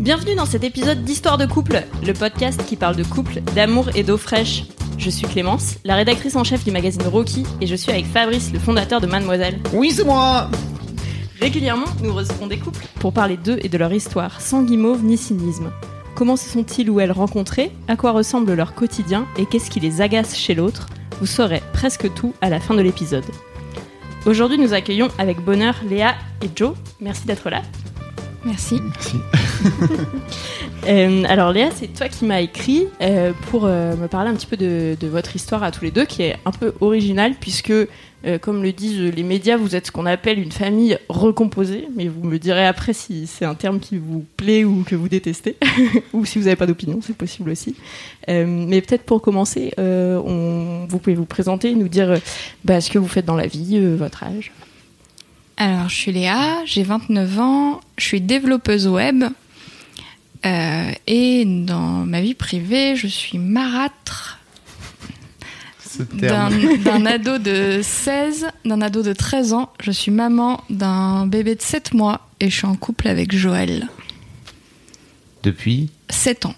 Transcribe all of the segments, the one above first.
Bienvenue dans cet épisode d'Histoire de couple, le podcast qui parle de couple, d'amour et d'eau fraîche. Je suis Clémence, la rédactrice en chef du magazine Rocky, et je suis avec Fabrice, le fondateur de Mademoiselle. Oui, c'est moi Régulièrement, nous recevons des couples pour parler d'eux et de leur histoire, sans guimauve ni cynisme. Comment se sont-ils ou elles rencontrés? À quoi ressemble leur quotidien? Et qu'est-ce qui les agace chez l'autre? Vous saurez presque tout à la fin de l'épisode. Aujourd'hui, nous accueillons avec bonheur Léa et Joe. Merci d'être là. Merci. Merci. Euh, alors Léa, c'est toi qui m'as écrit euh, pour euh, me parler un petit peu de, votre histoire à tous les deux, qui est un peu originale, puisque, comme le disent les médias, vous êtes ce qu'on appelle une famille recomposée, mais vous me direz après si c'est un terme qui vous plaît ou que vous détestez, ou si vous n'avez pas d'opinion, c'est possible aussi. Mais peut-être pour commencer, vous pouvez vous présenter, nous dire bah, ce que vous faites dans la vie, votre âge. Alors, je suis Léa, j'ai 29 ans, je suis développeuse web. Euh, et dans ma vie privée, je suis marâtre d'un ado de 16, d'un ado de 13 ans. Je suis maman d'un bébé de 7 mois et je suis en couple avec Joël. Depuis 7 ans.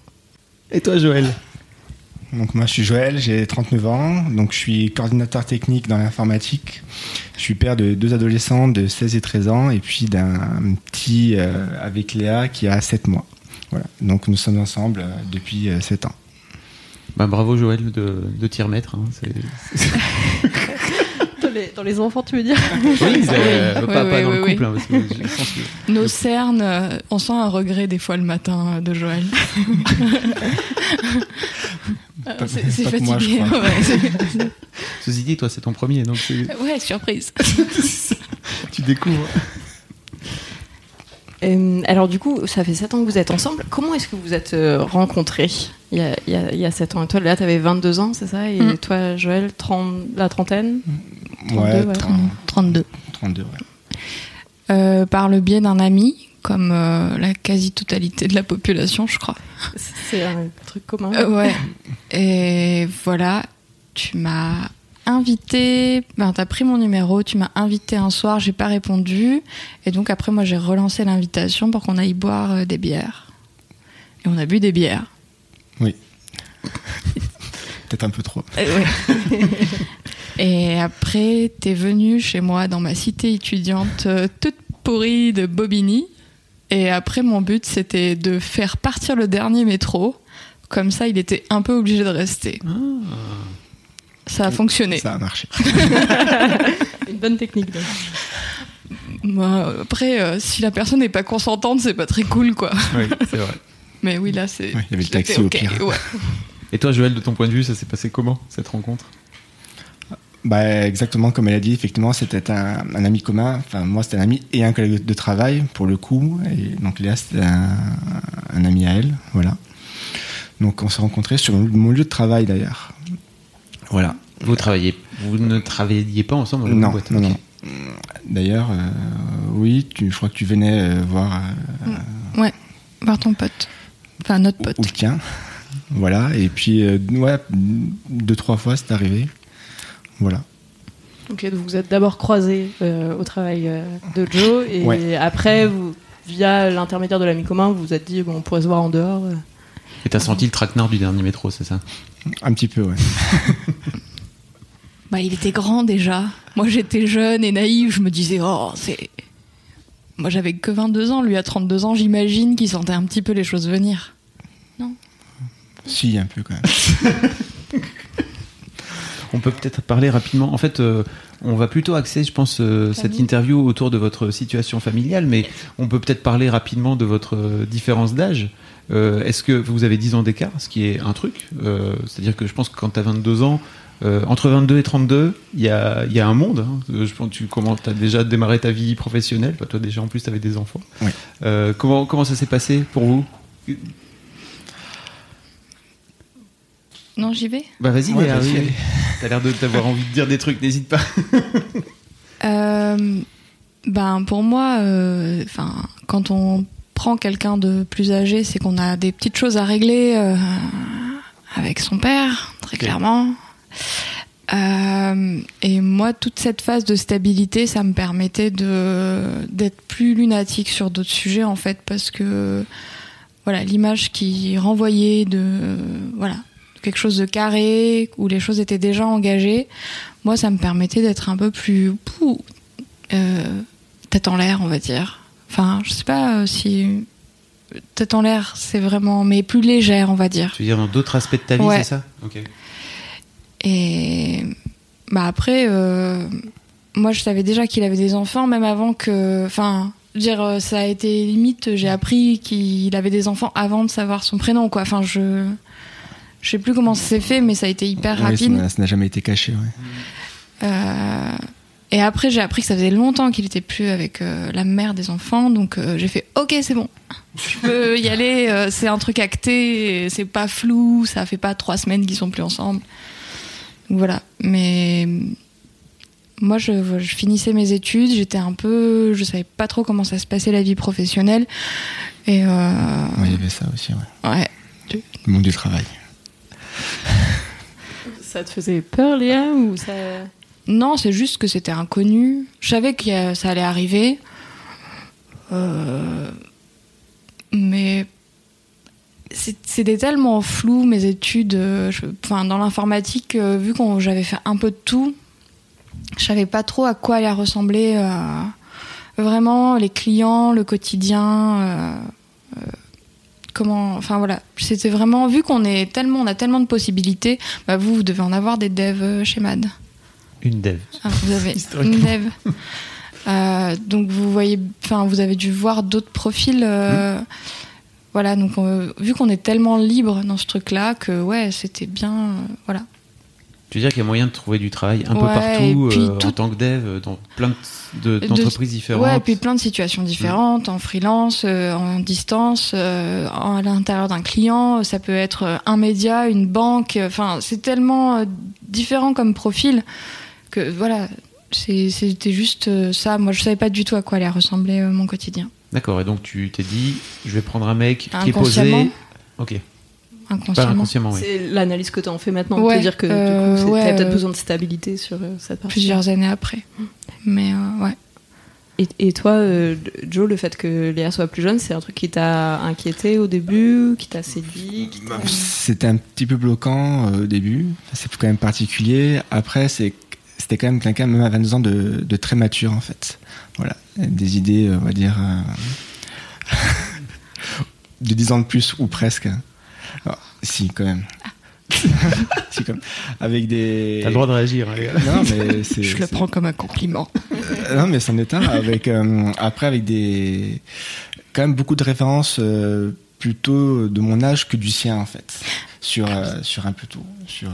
Et toi, Joël? Donc moi je suis Joël, j'ai 39 ans, donc je suis coordinateur technique dans l'informatique. Je suis père de deux adolescents de 16 et 13 ans et puis d'un petit euh, avec Léa qui a 7 mois. Voilà. Donc nous sommes ensemble euh, depuis euh, 7 ans. Bah, bravo Joël de, de t'y remettre. hein, c'est- Dans les, dans les enfants, tu veux dire? Oui, euh, Oui, pas, oui, pas dans oui, le oui. couple, hein, parce que je pense que- Nos cernes, euh, on sent un regret des fois le matin euh, de Joël. Euh, c'est moi, je fatigué. crois. ouais, c'est- Ceci dit, toi, c'est ton premier, donc c'est- ouais, surprise. tu découvres. Euh, alors du coup, ça fait 7 ans que vous êtes ensemble. Comment est-ce que vous êtes euh, rencontrés? Il y, a, il, y a, il y a 7 ans Et toi, là, tu avais 22 ans, c'est ça? Et Mm. toi, Joël, 30, la trentaine? 32, ouais, ouais. 30 32. 32, ouais. Euh, par le biais d'un ami, comme euh, la quasi-totalité de la population, je crois. C'est un truc commun. Euh, ouais. Et voilà, tu m'as invité, ben, t'as pris mon numéro, tu m'as invité un soir, j'ai pas répondu. Et donc après, moi, j'ai relancé l'invitation pour qu'on aille boire euh, des bières. Et on a bu des bières. Peut-être un peu trop. Euh, ouais. Et après, t'es venu chez moi dans ma cité étudiante euh, toute pourrie de Bobigny. Et après, mon but, c'était de faire partir le dernier métro. Comme ça, il était un peu obligé de rester. Ça a fonctionné. Ça a marché. Une bonne technique. donc. Moi, après, euh, si la personne n'est pas consentante, c'est pas très cool, quoi. Oui, c'est vrai. Mais oui, là, c'est. Ouais, il y avait le taxi au pire. ouais. Et toi, Joël, de ton point de vue, ça s'est passé comment, cette rencontre? Bah, exactement comme elle a dit, effectivement, c'était un, un ami commun. Enfin, moi, c'était un ami et un collègue de travail, pour le coup. Et donc, Léa, c'était un, un ami à elle. Voilà. Donc, on s'est rencontrés sur mon lieu de travail, d'ailleurs. Voilà. Vous travaillez, vous ne travailliez pas ensemble dans la même Non, boîte non, ok. non. D'ailleurs, euh, oui, tu, je crois que tu venais euh, voir euh, Ouais, voir ton pote. Enfin, notre pote. ou le tien. Voilà. Et puis, euh, ouais, deux, trois fois, c'est arrivé. Voilà. Ok, donc vous êtes d'abord croisés euh, au travail euh, de Joe et Ouais. après, vous, via l'intermédiaire de l'ami commun, vous vous êtes dit bon, on pourrait se voir en dehors. Et t'as senti le traquenard du dernier métro, c'est ça? Un petit peu, ouais. Bah, il était grand déjà. Moi, j'étais jeune et naïve. Je me disais, oh, c'est. Moi, j'avais que 22 ans. Lui, à 32 ans, j'imagine qu'il sentait un petit peu les choses venir. Si, un peu quand même. On peut peut-être parler rapidement. En fait, euh, on va plutôt axer, je pense, euh, cette interview autour de votre situation familiale, mais on peut peut-être parler rapidement de votre euh, différence d'âge. Euh, Est-ce que vous avez 10 ans d'écart, ce qui est un truc Euh, C'est-à-dire que je pense que quand tu as 22 ans, Euh, entre 22 et 32, il y a, il y a un monde. hein. Je pense que tu comment as déjà démarré ta vie professionnelle? Bah, toi déjà en plus tu avais des enfants. Oui. Euh, comment comment ça s'est passé pour vous? Non, j'y vais. Bah vas-y Ouais. T'as l'air de t'avoir envie de dire des trucs. N'hésite pas. Euh, ben pour moi, euh, enfin quand on prend quelqu'un de plus âgé, c'est qu'on a des petites choses à régler euh, avec son père, très clairement. Euh, et moi, toute cette phase de stabilité, ça me permettait de d'être plus lunatique sur d'autres sujets en fait, parce que voilà l'image qui renvoyait de voilà quelque chose de carré où les choses étaient déjà engagées. Moi, ça me permettait d'être un peu plus euh, tête en l'air, on va dire. Enfin, je sais pas euh, si tête en l'air, c'est vraiment, mais plus légère, on va dire. Tu veux dire dans d'autres aspects de ta vie, Ouais. c'est ça? Ok. Et bah après, euh, moi je savais déjà qu'il avait des enfants, même avant que. Enfin, dire, ça a été limite, j'ai appris qu'il avait des enfants avant de savoir son prénom, quoi. Enfin, je. Je sais plus comment ça s'est fait, mais ça a été hyper rapide. ça n'a jamais été caché. ouais. Euh, et après, j'ai appris que ça faisait longtemps qu'il était plus avec euh, la mère des enfants, donc euh, j'ai fait OK, c'est bon, je peux y aller. c'est un truc acté, c'est pas flou, ça fait pas trois semaines qu'ils sont plus ensemble. Donc voilà. Mais moi, je, je finissais mes études, j'étais un peu, je savais pas trop comment ça se passait la vie professionnelle, et Ouais, il y avait ça aussi, ouais. ouais. le monde du travail. Ça te faisait peur, Léa ou ça... Non, c'est juste que c'était inconnu. Je savais que ça allait arriver. Euh, Mais c'était tellement flou, mes études. euh, Enfin, dans l'informatique, euh, vu que j'avais fait un peu de tout, je savais pas trop à quoi allait ressembler vraiment les clients, le quotidien. Comment, enfin voilà, c'était vraiment vu qu'on est tellement, on a tellement de possibilités. Bah vous, vous devez en avoir des devs euh, chez Mad. Une dev. Ah, vous avez une dev. Euh, donc vous voyez, enfin vous avez dû voir d'autres profils. euh, Voilà, donc vu qu'on est tellement libre dans ce truc-là que ouais, c'était bien, euh, voilà. Tu veux dire qu'il y a moyen de trouver du travail un peu partout euh, en tant que dev dans plein de- De- d'entreprises différentes? Ouais, et puis plein de situations différentes, en freelance, euh, en distance, euh, en- à l'intérieur d'un client. Ça peut être un média, une banque. Enfin, c'est tellement différent comme profil que voilà, c'était juste ça. Moi, je savais pas du tout à quoi allait ressembler mon quotidien. D'accord, et donc tu t'es dit, je vais prendre un mec qui est posé. Ok, Inconsciemment. inconsciemment, oui. C'est l'analyse que tu en fais maintenant. Ouais, te dire que euh, du coup, ouais, t'avais peut-être euh, besoin de stabilité sur euh, cette partie. Plusieurs années après. Mais euh, ouais. Et, et toi, euh, Joe, le fait que Léa soit plus jeune, c'est un truc qui t'a inquiété au début, qui t'a séduit qui t'a- C'était un petit peu bloquant euh, au début. C'est quand même particulier. Après, c'est c'était quand même quelqu'un, même à 22 ans, de, de très mature, en fait. Voilà. Des idées, on va dire, euh, de 10 ans de plus, ou presque. Alors, si, quand même. si, quand même. Avec des... T'as le droit de réagir. hein. Non, mais c'est... Je le prends comme un compliment. Euh, non, mais c'en est un. Avec, euh, après, avec des. Quand même beaucoup de références euh, plutôt de mon âge que du sien, en fait. Sur, euh, sur un peu tout. Sur, euh,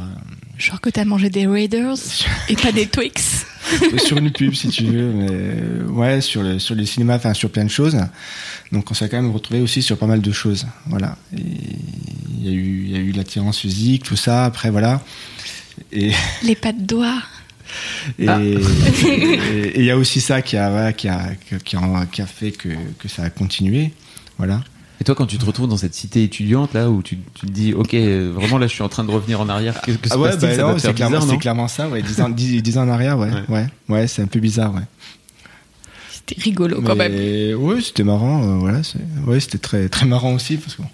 Genre que t'as mangé des Raiders et pas des Twix. sur une pub, si tu veux. Mais euh, ouais, sur le, sur le cinéma, enfin, sur plein de choses. Donc, on s'est quand même retrouvé aussi sur pas mal de choses. Voilà. Il y a eu, il y a eu l'attirance physique, tout ça. Après, voilà. Et. Les pattes doigts. Et Ah. il y a aussi ça qui a, voilà, qui a, qui a, qui a fait que, que ça a continué. Voilà. Et toi, quand tu te retrouves dans cette cité étudiante là où tu, tu te dis, ok, euh, vraiment là, je suis en train de revenir en arrière. Que, que Ah ouais, bah Ça c'est clairement, c'est clairement ça, ouais. 10 ans, 10, 10 ans en arrière, ouais. Ouais. Ouais, ouais, c'est un peu bizarre, ouais. C'était rigolo quand même. Ouais, c'était marrant, euh, voilà. Ouais, c'était très, très marrant aussi parce que bon,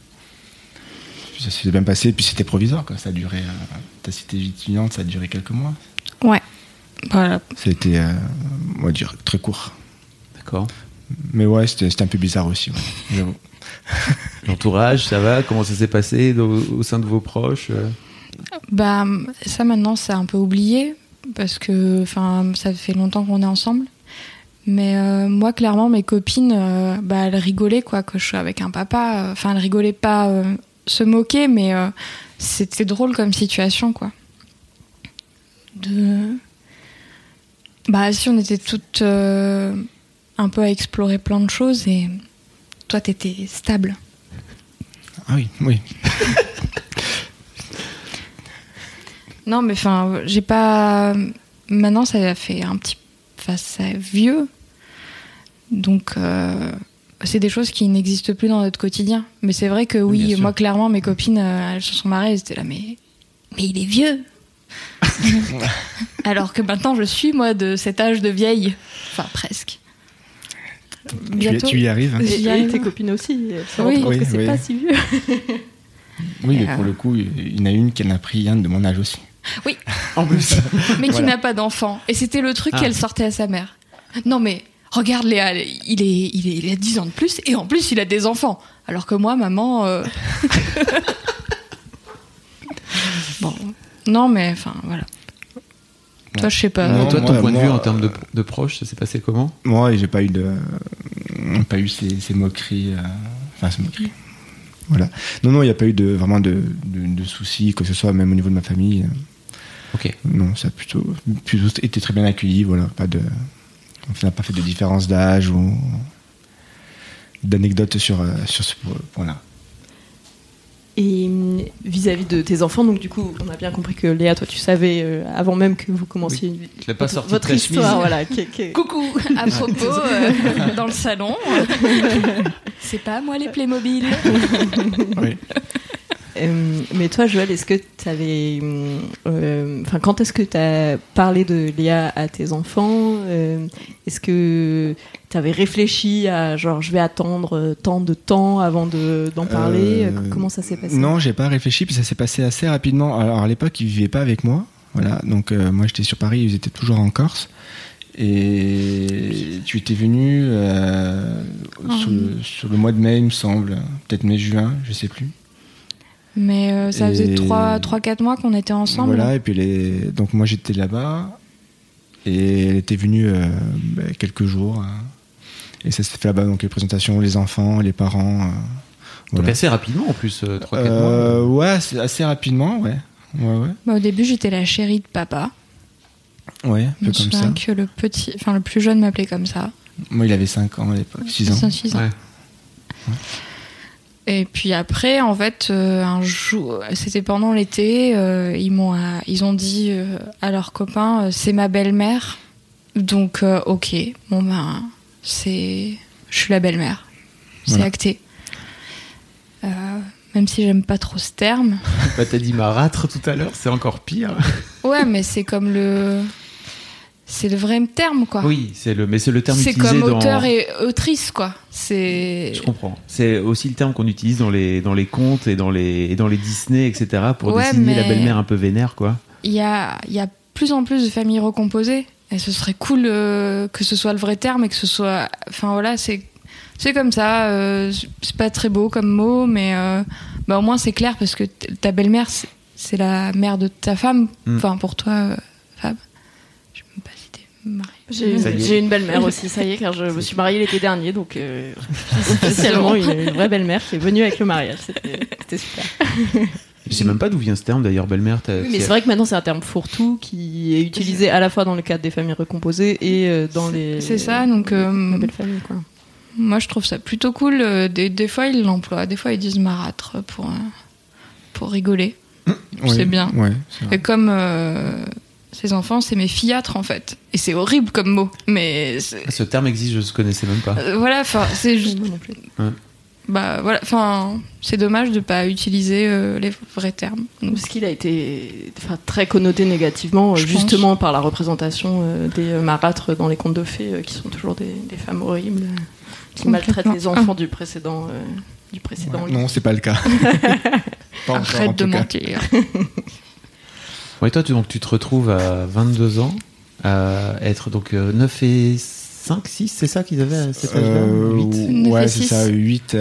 ça s'est bien passé, puis c'était provisoire, quoi. Ça a duré, euh, ta cité étudiante, ça a duré quelques mois. Ouais. Voilà. C'était, euh, on va dire, très court. D'accord. Mais ouais, c'était c'était un peu bizarre aussi, ouais, j'avoue. L'entourage, ça va? Comment ça s'est passé au, au sein de vos proches euh? Bah, ça maintenant, c'est un peu oublié parce que enfin, ça fait longtemps qu'on est ensemble. Mais euh, moi, clairement, mes copines, euh, bah, elles rigolaient quoi, que je sois avec un papa. Enfin, elles rigolaient pas euh, se moquer, mais euh, c'était drôle comme situation, quoi. De. Bah, si on était toutes euh, un peu à explorer plein de choses et toi, t'étais stable. Ah oui, oui. Non, mais enfin, j'ai pas. Maintenant, ça fait un petit. Enfin, c'est vieux. Donc, euh, c'est des choses qui n'existent plus dans notre quotidien. Mais c'est vrai que oui, moi, clairement, mes copines, euh, elles se sont marrées, elles étaient là, mais. Mais il est vieux Alors que maintenant, je suis, moi, de cet âge de vieille. Enfin, presque. Tu, Bientôt. tu y arrives. hein. Et, arrive. tes copines aussi, se Oui. Oui, que c'est oui. pas si vieux. Oui, mais pour le coup, il y en a une qui en a pris un de mon âge aussi. En plus. mais qui Voilà. n'a pas d'enfant. Et c'était le truc Ah. qu'elle sortait à sa mère. Non mais regarde Léa, il est, il est, il a 10 ans de plus et en plus il a des enfants. Alors que moi, maman. euh, bon, non mais enfin voilà. Toi, je sais pas. Non, toi, ton moi- point de moi, vue en termes de, euh, de proches, ça s'est passé comment? Moi, j'ai pas eu de, pas eu ces, ces moqueries, euh, enfin ces moqueries. Voilà. Non, non, il n'y a pas eu de vraiment de, de, de soucis, que ce soit même au niveau de ma famille. Ok. Non, ça a plutôt, plutôt été très bien accueilli. Voilà, pas de, on n'a pas fait de différence d'âge ou d'anecdotes sur euh, sur ce point-là. Et hum, vis-à-vis de tes enfants, donc du coup, on a bien compris que Léa, toi, tu savais euh, avant même que vous commenciez une- pas votre, sorti histoire, voilà. qui- qui- Coucou À propos, euh, dans le salon, c'est pas moi les Playmobil. Oui. Euh, mais toi, Joël, est-ce que tu avais. Enfin, quand est-ce que tu as parlé de Léa à tes enfants Euh, Est-ce que tu avais réfléchi à genre, je vais attendre euh, tant de temps avant de- d'en parler Euh, Comment ça s'est passé? Non, j'ai pas réfléchi, puis ça s'est passé assez rapidement. Alors à l'époque, ils vivaient pas avec moi. Voilà, donc euh, moi j'étais sur Paris, ils étaient toujours en Corse. Et tu étais venu euh, sur, le, sur le mois de mai, il me semble, peut-être mai-juin, je sais plus. Mais euh, ça faisait Et- 3-4 mois qu'on était ensemble. Voilà, et puis les... donc moi j'étais là-bas, et elle était venue euh, bah, quelques jours. hein. et ça s'est fait là-bas, donc les présentations, les enfants, les parents. euh, Donc voilà. assez rapidement en plus, 3-4 Euh, mois. ouais, c'est assez rapidement, ouais. Ouais, ouais. Bah, au début, j'étais la chérie de papa. Ouais, un peu me comme ça. que le petit, enfin le plus jeune m'appelait comme ça. Moi, il avait 5 ans à l'époque, 6 ans. 6 ans. Ouais. Et puis après, en fait, euh, un jour, c'était pendant l'été, euh, ils m'ont, euh, ils ont dit euh, à leurs copains, euh, c'est ma belle-mère. Donc, ok, bon ben, c'est, je suis la belle-mère, c'est Voilà. acté. Même si j'aime pas trop ce terme. Bah, t'as dit marâtre tout à l'heure, c'est encore pire. Ouais, mais c'est comme le, c'est le vrai terme quoi. Oui, c'est le, mais c'est le terme c'est utilisé comme dans. auteur et autrice quoi. C'est. Je comprends. C'est aussi le terme qu'on utilise dans les dans les contes et dans les et dans les Disney, etc. pour Ouais, désigner la belle-mère un peu vénère, quoi. il y a, il y a plus en plus de familles recomposées. Et ce serait cool euh, que ce soit le vrai terme et que ce soit. Enfin voilà, c'est. C'est comme ça, euh, c'est pas très beau comme mot, mais euh, bah, au moins c'est clair parce que ta belle-mère, c'est- c'est la mère de ta femme. Mm. Enfin, pour toi, euh, Fab. Je sais même pas si t'es mariée. J'ai une belle-mère aussi, ça y est, car je me suis mariée l'été dernier, donc euh, spécialement une, une vraie belle-mère qui est venue avec le mariage. C'était super. Je sais même pas d'où vient ce terme d'ailleurs, belle-mère. t'as- Oui, mais c'est vrai que maintenant c'est un terme fourre-tout qui est utilisé à la fois dans le cadre des familles recomposées et euh, dans les. C'est ça, donc euh, belle famille, quoi. moi je trouve ça plutôt cool. Euh, Des, des fois ils l'emploient, des fois ils disent marâtre pour, pour rigoler. C'est bien. Ouais. Et comme euh, ces enfants, c'est mes fillâtres en fait. Et c'est horrible comme mot. Mais c'est- Ce terme existe, je ne connaissais même pas. euh, voilà, enfin, c'est juste. Bah voilà, enfin, c'est dommage de pas utiliser euh, les vrais termes. Donc, Parce qu'il a été enfin, très connoté négativement, euh, Je justement par la représentation euh, des marâtres dans les contes de fées, euh, qui sont toujours des, des femmes horribles, euh, qui maltraitent les enfants du précédent, euh, du précédent Ouais, livre. Non, c'est pas le cas. Pas encore, en arrête de tout cas. mentir. Ouais, toi, tu, donc, tu te retrouves à 22 ans, à être donc euh, 9 et 5, 6, c'est ça qu'ils avaient à cet âge-là Euh, 8. Neuf ouais, et c'est ça, 8,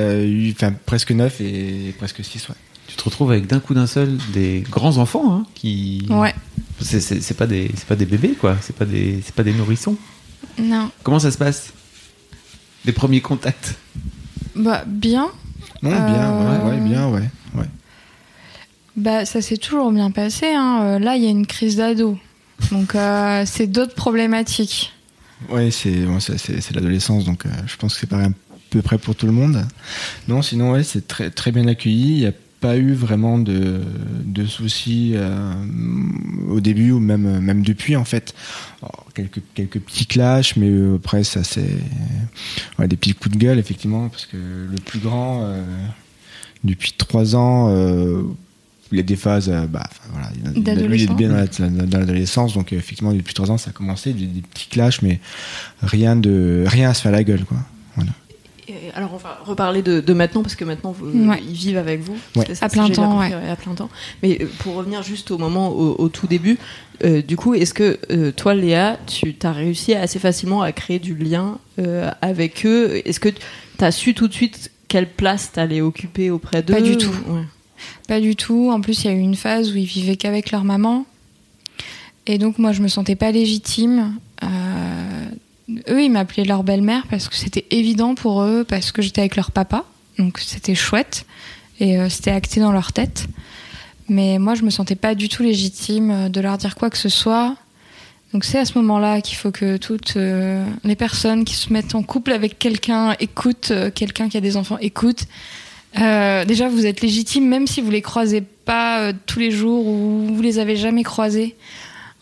enfin presque 9 et presque 6, ouais. Tu te retrouves avec d'un coup d'un seul des grands enfants hein, qui. Ouais. C'est- pas des c'est pas des bébés quoi, c'est pas des c'est pas des nourrissons. Non. Comment ça se passe Les premiers contacts? Bah bien. Non, bien, Euh, ouais, ouais, bien, ouais. ouais. Bah ça s'est toujours bien passé. hein. Euh, Là, il y a une crise d'ado. Donc euh, c'est d'autres problématiques. Oui, c'est l'adolescence, donc euh, je pense que c'est pareil à peu près pour tout le monde. Non, sinon, ouais, c'est très, très bien accueilli. Il n'y a pas eu vraiment de, de soucis au début ou même, même depuis, en fait. Quelques, quelques petits clashs, mais après, ça, c'est des petits coups de gueule, effectivement, parce que le plus grand, depuis trois ans, il y a des phases, euh, bah, voilà, il- il- lui, il est D'adolescence. bien dans la- dans l'adolescence, donc euh, effectivement, depuis trois ans, ça a commencé, des, des petits clashs, mais rien de rien à se faire la gueule, quoi. Voilà. Et alors on va reparler de, de maintenant parce que maintenant vous- Ouais. ils vivent avec vous. Ouais. C'est ça, À plein temps, compris, à plein temps. Mais euh, pour revenir juste au moment au, au tout début, euh, du coup, est-ce que euh, toi, Léa, tu as réussi assez facilement à créer du lien euh, avec eux? Est-ce que tu as su tout de suite quelle place t'allais occuper auprès d'eux Pas du tout. Ouais. Pas du tout. En plus, il y a eu une phase où ils vivaient qu'avec leur maman. Et donc, moi, je me sentais pas légitime. Euh, eux, ils m'appelaient leur belle-mère parce que c'était évident pour eux, parce que j'étais avec leur papa. Donc, c'était chouette. Et euh, c'était acté dans leur tête. Mais moi, je me sentais pas du tout légitime euh, de leur dire quoi que ce soit. Donc, c'est à ce moment-là qu'il faut que toutes les personnes qui se mettent en couple avec quelqu'un écoutent, quelqu'un qui a des enfants écoute. Euh, déjà, vous êtes légitime même si vous les croisez pas euh, tous les jours ou vous les avez jamais croisés.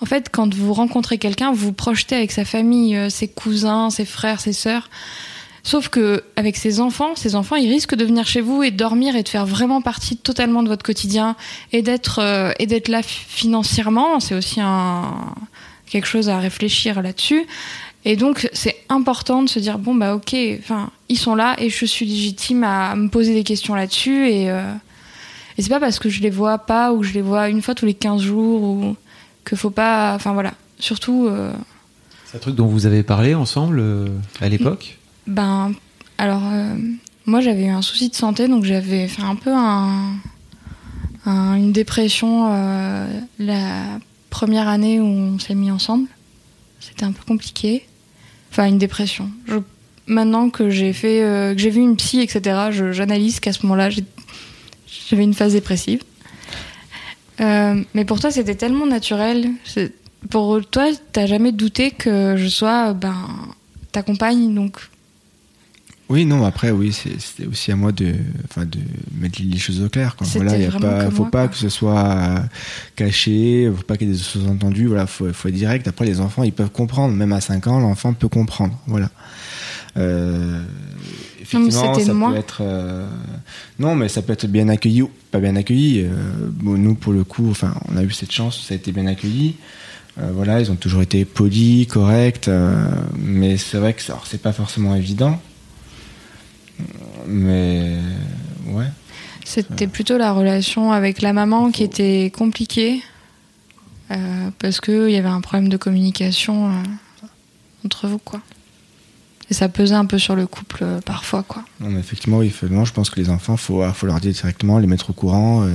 En fait, quand vous rencontrez quelqu'un, vous vous projetez avec sa famille, euh, ses cousins, ses frères, ses sœurs. Sauf que avec ses enfants, ces enfants, ils risquent de venir chez vous et de dormir et de faire vraiment partie totalement de votre quotidien et d'être euh, et d'être là financièrement. C'est aussi un quelque chose à réfléchir là-dessus. Et donc, c'est important de se dire bon bah ok, enfin ils sont là et je suis légitime à me poser des questions là-dessus et euh, et c'est pas parce que je les vois pas ou que je les vois une fois tous les 15 jours ou que faut pas, enfin voilà. Surtout, euh, C'est un truc dont vous avez parlé ensemble euh, à l'époque? Ben alors euh, moi j'avais eu un souci de santé donc j'avais fait un peu un, un- une dépression euh, la première année où on s'est mis ensemble. C'était un peu compliqué. Enfin une dépression. Je- maintenant que j'ai fait, euh, que j'ai vu une psy etc. je- J'analyse qu'à ce moment-là j'ai- j'avais une phase dépressive. Euh, mais pour toi c'était tellement naturel. C'est- Pour toi t'as jamais douté que je sois ben ta compagne donc? Oui, non, après, oui, c'est- c'était aussi à moi de, enfin, de mettre les choses au clair. Quoi. Voilà, y a pas, faut moi, pas quoi. que ce soit euh, caché, faut pas qu'il y ait des sous-entendus. Voilà, faut, faut être direct. Après, les enfants, ils peuvent comprendre. Même à 5 ans, l'enfant peut comprendre. Voilà. Euh, effectivement, c'était ça moi. peut être. euh, Non, mais ça peut être bien accueilli ou pas bien accueilli. Euh, bon, nous, pour le coup, enfin, on a eu cette chance, ça a été bien accueilli. Euh, voilà, ils ont toujours été polis, corrects, euh, mais c'est vrai que c'est pas forcément évident. Mais ouais. C'était plutôt la relation avec la maman qui était compliquée euh, parce qu'il y avait un problème de communication entre vous quoi. Et ça pesait un peu sur le couple euh, parfois quoi. Non, mais effectivement, oui, non, je pense que les enfants, faut, faut leur dire directement, les mettre au courant euh,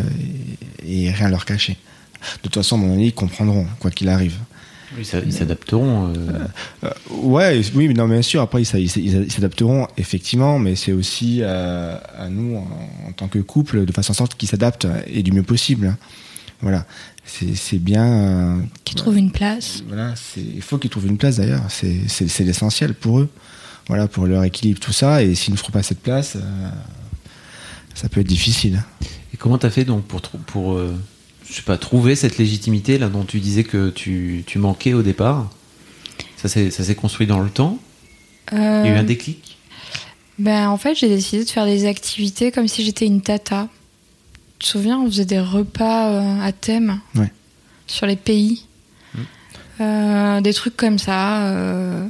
et, et rien leur cacher. De toute façon, à mon avis, ils comprendront, quoi qu'il arrive. Oui, ça- ils s'adapteront. euh, Euh, ouais, oui, mais non, bien sûr. Après, ils s'a- ils s'a- ils s'adapteront effectivement, mais c'est aussi euh, à nous, en, en tant que couple, de faire en sorte qu'ils s'adaptent et du mieux possible. hein. Voilà, c'est bien. euh, Qui trouve une place. voilà, il faut qu'ils trouvent une place d'ailleurs. C'est l'essentiel pour eux. Voilà, pour leur équilibre, tout ça. Et s'ils ne trouvent pas cette place, euh, ça peut être difficile. Et comment t'as fait donc pour, pour euh, je sais pas, trouver cette légitimité là dont tu disais que tu, tu manquais au départ? Ça s'est ça s'est construit dans le temps? Il y a eu Euh, un déclic? ben, en fait, j'ai décidé de faire des activités comme si j'étais une tata. Tu te souviens, on faisait des repas euh, à thème Ouais. sur les pays. Euh, des trucs comme ça. euh,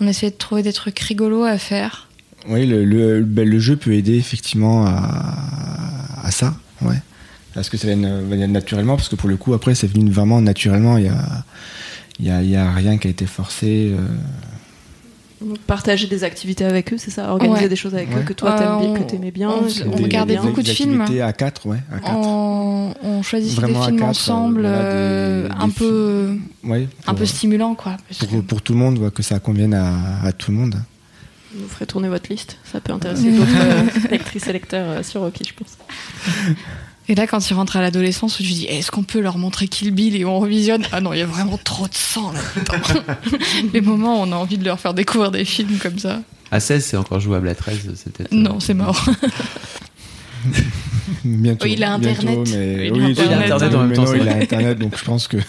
on essayait de trouver des trucs rigolos à faire. Oui, le, ben, jeu peut aider effectivement à, à ça. Ouais. Parce que ça vient, vient naturellement, parce que pour le coup, après, c'est venu vraiment naturellement. Il y a, rien qui a été forcé. euh, Partager des activités avec eux, c'est ça? Organiser Ouais. des choses avec Ouais. eux que toi Euh, t'aimes bien, on- que t'aimais bien. on que on regardait beaucoup de films. activités à quatre, ouais, à quatre. On, on choisissait Vraiment des films quatre, ensemble, euh, voilà, euh, des- un des peu, Ouais, un pour, peu stimulant quoi. que- pour, pour tout le monde, ouais, que ça convienne à, à tout le monde. Vous ferez tourner votre liste, ça peut intéresser d'autres euh, lectrices et lecteurs euh, sur Rocky, je pense. Et là, quand ils rentrent à l'adolescence, tu dis est-ce qu'on peut leur montrer Kill Bill et on revisionne? Ah non, il y a vraiment trop de sang là-dedans. Les moments où on a envie de leur faire découvrir des films comme ça. À 16, c'est encore jouable. À 13, c'est peut-être. Non, c'est mort. Bientôt. Oui, il a bientôt, Internet. mais... Il a oui, Internet. Internet en même temps, non, il a. Internet, donc je pense que.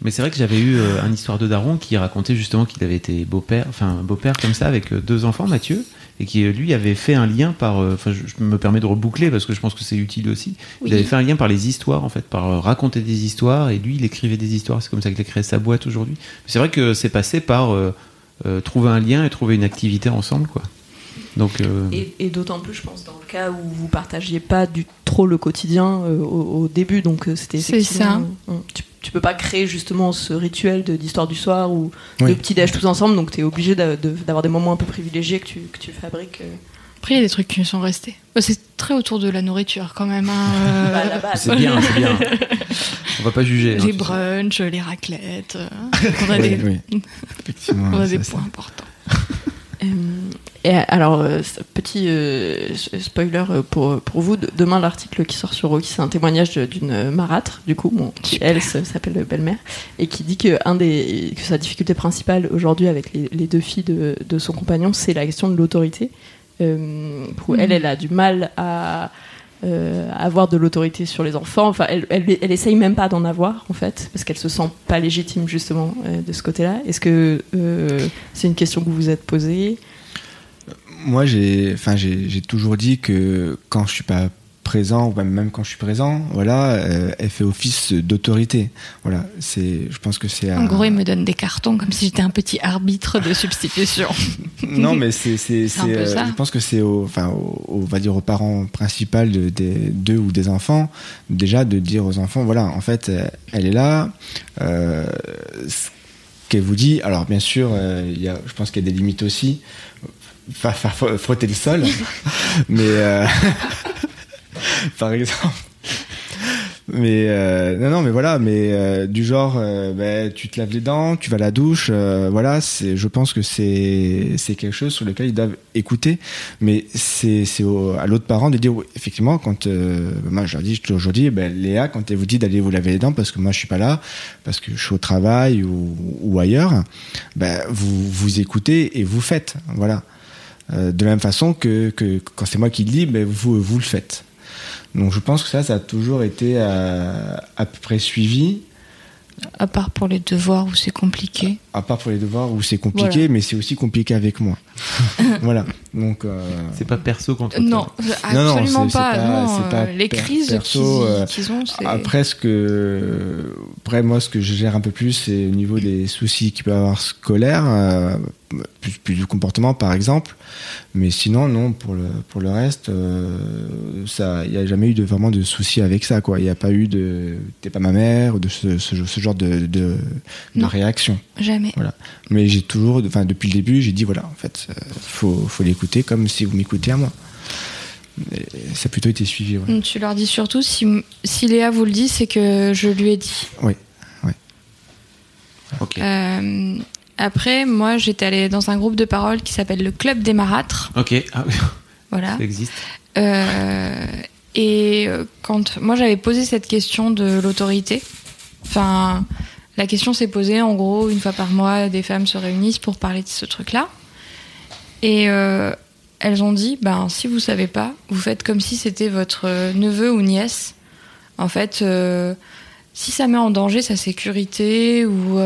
Mais c'est vrai que j'avais eu euh, un histoire de daron qui racontait justement qu'il avait été beau-père, enfin beau-père comme ça avec euh, deux enfants, Mathieu, et qui euh, lui avait fait un lien par, euh, enfin je, je me permets de reboucler parce que je pense que c'est utile aussi. Il avait fait un lien par les histoires en fait, par euh, raconter des histoires, et lui il écrivait des histoires. C'est comme ça qu'il a créé sa boîte aujourd'hui. C'est vrai que c'est passé par euh, euh, trouver un lien et trouver une activité ensemble quoi. Donc euh, Et, et d'autant plus, je pense, dans le cas où vous partagiez pas du trop le quotidien euh, au, au début, donc c'était C'est effectivement, euh, tu, tu peux pas créer justement ce rituel d'histoire du soir ou Oui. de petit déj tous ensemble, donc tu es obligé d'avoir des moments un peu privilégiés que tu, que tu fabriques. euh. Après, il y a des trucs qui sont restés. Euh, C'est très autour de la nourriture quand même. hein, euh, Bah, base. c'est bien, c'est bien. On va pas juger. hein, les brunchs, les raclettes. euh, on a Oui, des, oui. Effectivement. on a ça, des ça. points importants. Euh, et alors, euh, petit euh, spoiler euh, pour, pour vous, de- demain l'article qui sort sur Rocky, c'est un témoignage d'une marâtre, du coup, bon, qui elle s'appelle Belle-Mère, et qui dit que, un des, que sa difficulté principale aujourd'hui avec les, les deux filles de, de son compagnon, c'est la question de l'autorité. Euh, pour elle, Mhm. elle a du mal à euh, avoir de l'autorité sur les enfants. Enfin, elle, elle, elle essaye même pas d'en avoir, en fait, parce qu'elle se sent pas légitime, justement, de ce côté-là. Est-ce que c'est une question que vous vous êtes posée? Moi, j'ai, enfin, j'ai, toujours dit que quand je suis pas présent, ou même- quand je suis présent, voilà, euh, elle fait office d'autorité. Voilà, c'est, je pense que c'est. En gros, il me donne des cartons comme si j'étais un petit arbitre de substitution. non, mais c'est, c'est, euh, je pense que c'est enfin, on va dire aux parents principaux de, des deux ou des enfants, déjà de dire aux enfants, voilà, en fait, euh, elle est là. Euh, qu'elle vous dit, alors bien sûr, euh, il y a, je pense qu'il y a des limites aussi. Faire fro- frotter le sol, mais euh, par exemple. Mais euh, non, non, mais voilà, mais euh, du genre, ben, tu te laves les dents, tu vas à la douche, euh, voilà, c'est, je pense que c'est, c'est quelque chose sur lequel ils doivent écouter, mais c'est, c'est au- à l'autre parent de dire, oui, effectivement, quand euh, moi je leur dis, je toujours dit, ben, Léa, quand elle vous dit d'aller vous laver les dents parce que moi je suis pas là, parce que je suis au travail ou, ou ailleurs, ben, vous vous écoutez et vous faites, voilà. Euh, de la même façon que, que quand c'est moi qui le dis, ben, vous, vous le faites. Donc je pense que ça, ça a toujours été euh, à peu près suivi, À part pour les devoirs où c'est compliqué. À part pour les devoirs où c'est compliqué, mais c'est aussi compliqué avec moi. voilà. Donc euh, C'est pas perso contre Non, toi. Non, non, absolument c'est- c'est pas. pas- non, pas euh, les per- crises perso, qu'ils euh, qu'ils ont, après ce que, après moi, ce que je gère un peu plus, c'est au niveau des soucis qu'il peut y avoir scolaires, euh, plus, plus du comportement par exemple. Mais sinon, non, pour le pour le reste, euh, ça, il n'y a jamais eu de vraiment de soucis avec ça, quoi. Il n'y a pas eu de, t'es pas ma mère, ou de ce, ce, ce genre de de, de Non. réaction. Jamais. Mais j'ai toujours, enfin depuis le début, j'ai dit voilà, en fait, euh, faut faut l'écouter comme si vous m'écoutez à moi. Et ça a plutôt été suivi. Tu leur dis surtout, si, si Léa vous le dit, c'est que je lui ai dit. Ok. Euh, après, moi, j'étais allée dans un groupe de parole qui s'appelle le Club des Marâtres. Ok. Ah oui, Voilà. ça existe. Euh, et quand moi j'avais posé cette question de l'autorité, enfin la question s'est posée en gros une fois par mois, des femmes se réunissent pour parler de ce truc-là. Et euh, elles ont dit, ben si vous savez pas, vous faites comme si c'était votre euh, neveu ou nièce. En fait, euh, si ça met en danger sa sécurité ou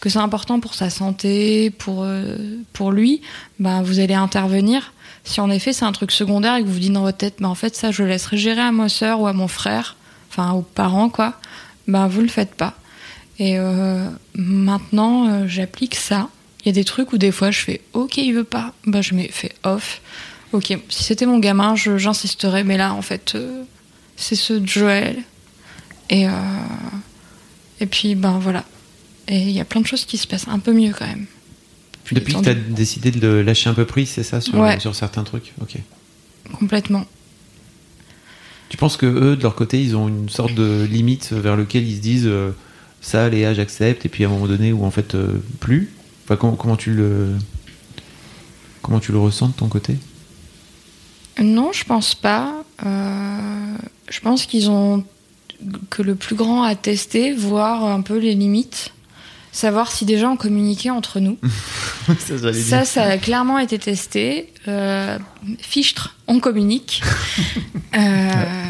que c'est important pour sa santé, pour lui, ben vous allez intervenir. Si en effet c'est un truc secondaire et que vous vous dites dans votre tête, ben en fait ça je le laisserai gérer à ma soeur ou à mon frère, enfin aux parents quoi, ben vous le faites pas. Et euh, maintenant euh, j'applique ça. Il y a des trucs où des fois je fais ok il veut pas, ben je mets fait off. Ok si c'était mon gamin j'insisterais, mais là en fait euh, c'est ce Joël. Et et puis ben voilà. Et il y a plein de choses qui se passent un peu mieux quand même. Puis Depuis que tu as décidé de lâcher un peu prise, c'est ça, sur, Ouais. sur certains trucs? Ok. complètement. Tu penses que eux, de leur côté, ils ont une sorte de limite vers lequel ils se disent euh, ça, Léa, j'accepte, et puis à un moment donné où en fait euh, plus enfin, comment, comment tu le comment tu le ressens de ton côté? Non, je pense pas. Euh, je pense qu'ils ont que le plus grand a testé, voir un peu les limites, savoir si déjà on communiquait entre nous. ça, ça a clairement été testé. Euh, fichtre, on communique. Euh,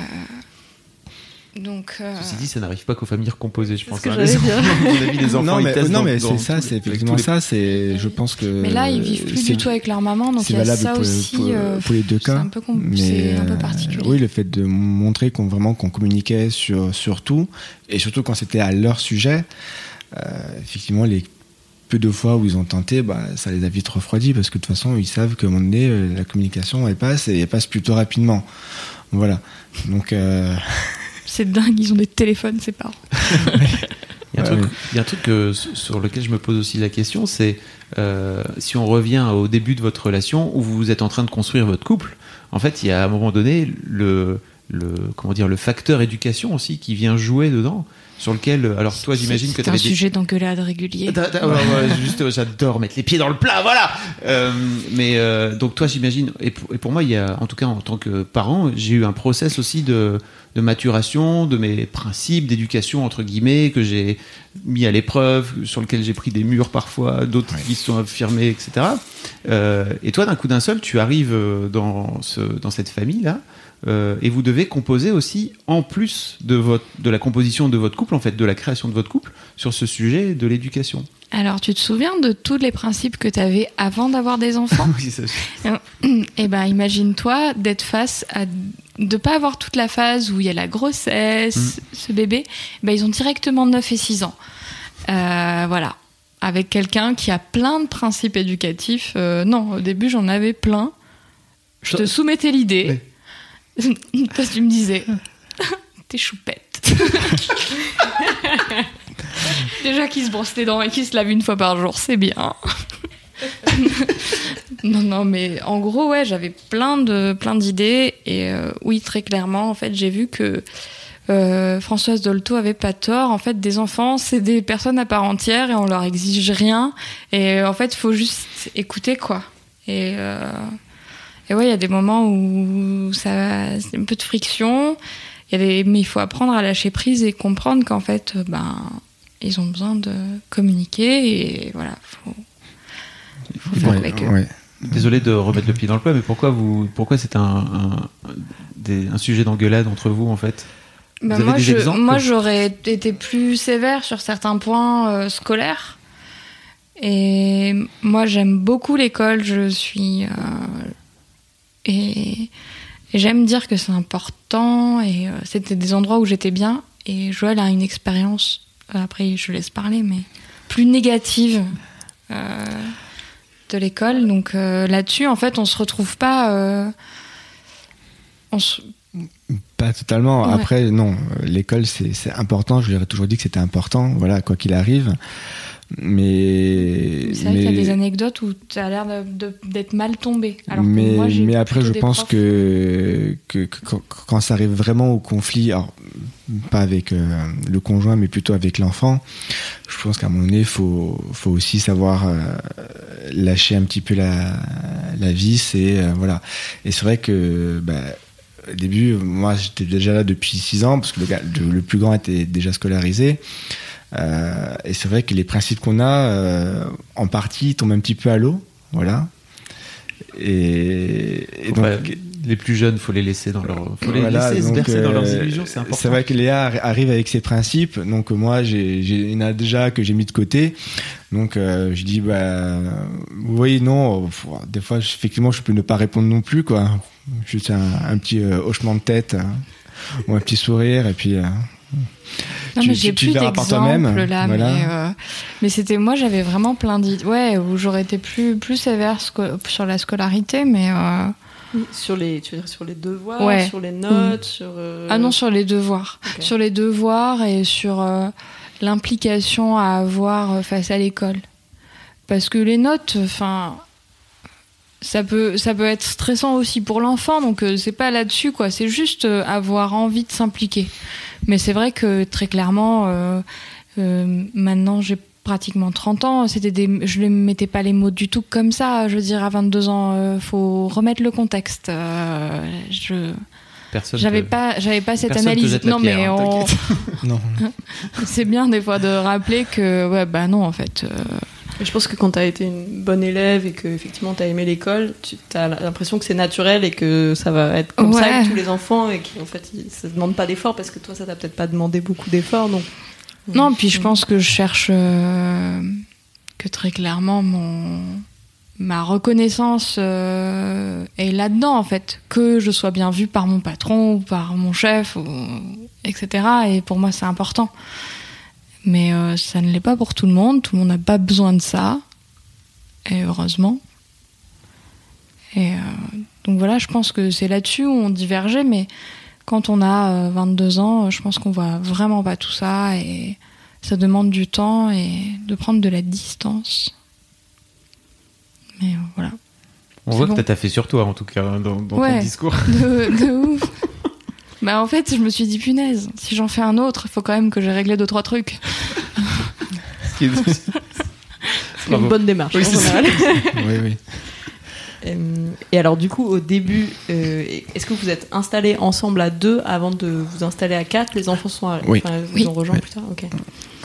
Donc, euh, Ceci dit, ça n'arrive pas qu'aux familles recomposées, je pense. que hein. Les enfants, à mon avis, les enfants, non, mais, non, c'est ça, c'est effectivement les- ça. C'est, je pense que. mais là, ils vivent plus c'est- du tout avec leur maman, donc C'est il y a valable ça pour, aussi. pour- euh, pour les deux c'est cas. un peu, mais, c'est un peu euh, particulier. oui, le fait de montrer qu'on vraiment qu'on communiquait sur, sur tout, et surtout quand c'était à leur sujet, euh, effectivement, les peu de fois où ils ont tenté, bah, ça les a vite refroidis parce que de toute façon, ils savent qu'à un moment donné, la communication, elle passe et elle passe plutôt rapidement. Voilà. Donc, euh, C'est dingue, ils ont des téléphones, ces parents. Il y a un truc, sur lequel je me pose aussi la question, c'est euh, si on revient au début de votre relation où vous êtes en train de construire votre couple, en fait, il y a à un moment donné le, le, comment dire, le facteur éducation aussi qui vient jouer dedans, sur lequel, alors toi, j'imagine que C'est tu un avais des... sujet d'engueulade régulier. Juste, euh, j'adore mettre les pieds dans le plat, voilà. Euh, mais euh, donc toi, j'imagine, et pour, et pour moi, il y a, en tout cas en tant que parent, j'ai eu un process aussi de, de maturation, de mes principes d'éducation entre guillemets que j'ai mis à l'épreuve, sur lequel j'ai pris des murs parfois, d'autres qui se sont affirmés, etc. Euh, et toi, d'un coup d'un seul, tu arrives euh, dans ce, dans cette famille là. Euh, et vous devez composer aussi, en plus de, votre, de la composition de votre couple, en fait, de la création de votre couple, sur ce sujet de l'éducation. Alors, tu te souviens de tous les principes que tu avais avant d'avoir des enfants Oui, ça- Eh ben, imagine-toi d'être face à de pas avoir toute la phase où il y a la grossesse, ce bébé. Ben, ils ont directement 9 et 6 ans. Euh, voilà. Avec quelqu'un qui a plein de principes éducatifs. Euh, non, au début, j'en avais plein. Je te soumettais l'idée. Parce que tu me disais, t'es choupette. Déjà qu'il se brosse les dents et qu'il se lave une fois par jour, c'est bien. non, non, mais en gros, ouais, j'avais plein de plein d'idées et euh, oui, très clairement, en fait, j'ai vu que euh, Françoise Dolto avait pas tort. En fait, des enfants, c'est des personnes à part entière et on leur exige rien. Et en fait, il faut juste écouter, quoi. Et, euh, et ouais, il y a des moments où ça, c'est un peu de friction. Il y a des, mais il faut apprendre à lâcher prise et comprendre qu'en fait, ben, ils ont besoin de communiquer et voilà, faut, faut faire ouais, avec eux. ouais. Désolé de remettre le pied dans le plat, mais pourquoi vous, pourquoi c'est un, un, des- un sujet d'engueulade entre vous en fait? Vous avez moi, des je- exemples moi, j'aurais été plus sévère sur certains points euh, scolaires. Et moi, j'aime beaucoup l'école. Je suis. euh, et j'aime dire que c'est important. Et euh, c'était des endroits où j'étais bien. Et Joël a une expérience, euh, après, je laisse parler, mais plus négative euh, de l'école. Donc euh, là-dessus, en fait, on se retrouve pas. euh, on se- Pas totalement. Ouais. Après, non, l'école, c'est important. Je lui aurais toujours dit que c'était important, voilà, quoi qu'il arrive. Mais. C'est vrai qu'il y a mais- des anecdotes où tu as l'air d'être mal tombé. Alors que mais, moi, mais après, je pense profs- que, que, que quand, quand ça arrive vraiment au conflit, alors pas avec euh, le conjoint, mais plutôt avec l'enfant, je pense qu'à un moment donné, il faut, faut aussi savoir euh, lâcher un petit peu la, la vis. Et, euh, voilà. et c'est vrai que bah, au début, moi, j'étais déjà là depuis 6 ans, parce que le, gars- le, le plus grand était déjà scolarisé. Euh, et c'est vrai que les principes qu'on a, euh, en partie, tombent un petit peu à l'eau. Voilà. Et, donc, pas- Les plus jeunes, faut les laisser dans leur, faut les voilà, laisser se donc, bercer dans leurs euh, illusions, c'est important. C'est vrai que Léa arri- arrive avec ses principes, donc moi, j'ai, il y en a déjà que j'ai mis de côté. Donc, euh, je dis, bah, oui, non, pff, des fois, effectivement, je peux ne pas répondre non plus, quoi. Juste un, un petit euh, hochement de tête, hein, ou un petit sourire, et puis. euh, Non, tu- mais j'ai plus d'exemples là, voilà. mais, euh, mais c'était moi, j'avais vraiment plein d'idées. Ouais, où j'aurais été plus, plus sévère sco- sur la scolarité, mais. euh, Sur les, tu veux dire sur les devoirs, Ouais. sur les notes, sur. euh, Ah non, sur les devoirs. Sur les devoirs et sur euh, l'implication à avoir face à l'école. Parce que les notes, enfin. Ça peut, ça peut être stressant aussi pour l'enfant, donc euh, c'est pas là-dessus, quoi. C'est juste euh, avoir envie de s'impliquer. Mais c'est vrai que très clairement, euh, euh, maintenant, j'ai pratiquement 30 ans. C'était des, je ne mettais pas les mots du tout comme ça. Je veux dire, à 22 ans, euh, faut remettre le contexte. Euh, je, Personne. j'avais pas, j'avais pas cette personne analyse. Non, pierre, mais hein, on- Non. c'est bien des fois de rappeler que, ouais, bah non, en fait. euh, je pense que quand tu as été une bonne élève et que effectivement tu as aimé l'école, tu as l'impression que c'est naturel et que ça va être comme ça avec tous les enfants et qu'en fait ils- ça ne demande pas d'efforts parce que toi ça t'a peut-être pas demandé beaucoup d'efforts donc. Non, puis je pense que je cherche euh, que très clairement mon ma reconnaissance euh, est là-dedans en fait, que je sois bien vue par mon patron ou par mon chef, ou, etc. Et pour moi c'est important. Mais euh, ça ne l'est pas pour tout le monde. Tout le monde n'a pas besoin de ça. Et heureusement. Et euh, donc voilà, je pense que c'est là-dessus où on divergeait, mais quand on a euh, 22 ans, je pense qu'on voit vraiment pas tout ça et ça demande du temps et de prendre de la distance. Mais euh, voilà. On voit bon. que t'as fait sur toi, en tout cas, hein, dans, ton discours. De, de ouf. Bah en fait, je me suis dit punaise, si j'en fais un autre, il faut quand même que j'ai réglé deux trois trucs. Ce qui est- C'est une bonne démarche. Oui, en c'est ça. général. oui, oui. Euh, Et alors du coup au début, euh, est-ce que vous êtes installés ensemble à deux avant de vous installer à quatre? Les enfants sont arri- Oui. enfin, vous Oui. ont rejoint Oui. plus tard? Ok.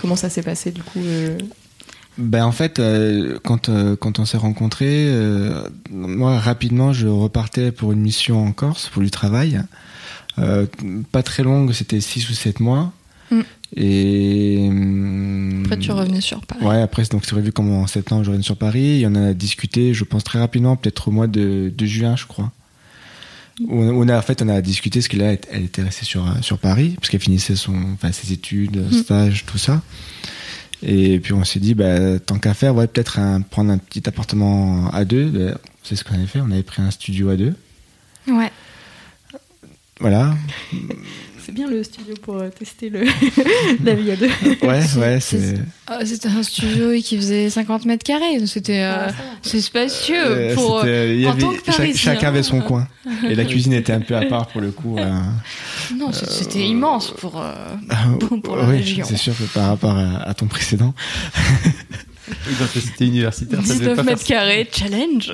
Comment ça s'est passé du coup euh, Ben en fait, euh, quand, euh, quand on s'est rencontrés, euh, moi rapidement je repartais pour une mission en Corse, pour du travail. Euh, pas très longue, c'était 6 ou 7 mois. Mm. Et. hum, Après, tu revenais sur Paris. Ouais, après, donc c'est prévu comme en septembre, je reviens sur Paris. Et on en a discuté, je pense très rapidement, peut-être au mois de, de juin, je crois. On, a, en fait, on a discuté ce qu'elle elle était restée sur, euh, sur Paris, parce qu'elle finissait son, enfin, ses études, stage, tout ça. Et puis on s'est dit, bah, tant qu'à faire, ouais, peut-être prendre un petit appartement à deux. C'est ce qu'on avait fait, on avait pris un studio à deux. Ouais. Voilà. C'est bien le studio pour euh, tester le la vie à deux. Ouais, ouais, c'est-. Ah, C'était un studio qui faisait 50 mètres carrés. donc C'était euh, Ah, c'est spacieux Euh, pour. en avait- tant que chaque- Parisien. chacun avait son coin. Et la cuisine était un peu à part pour le coup. euh, Non, c'était immense pour. euh, Ah, Pour la oui, région. c'est sûr que par rapport à, à ton précédent. Dans ta cité universitaire, ça devait 19 pas mètres faire carrés, challenge.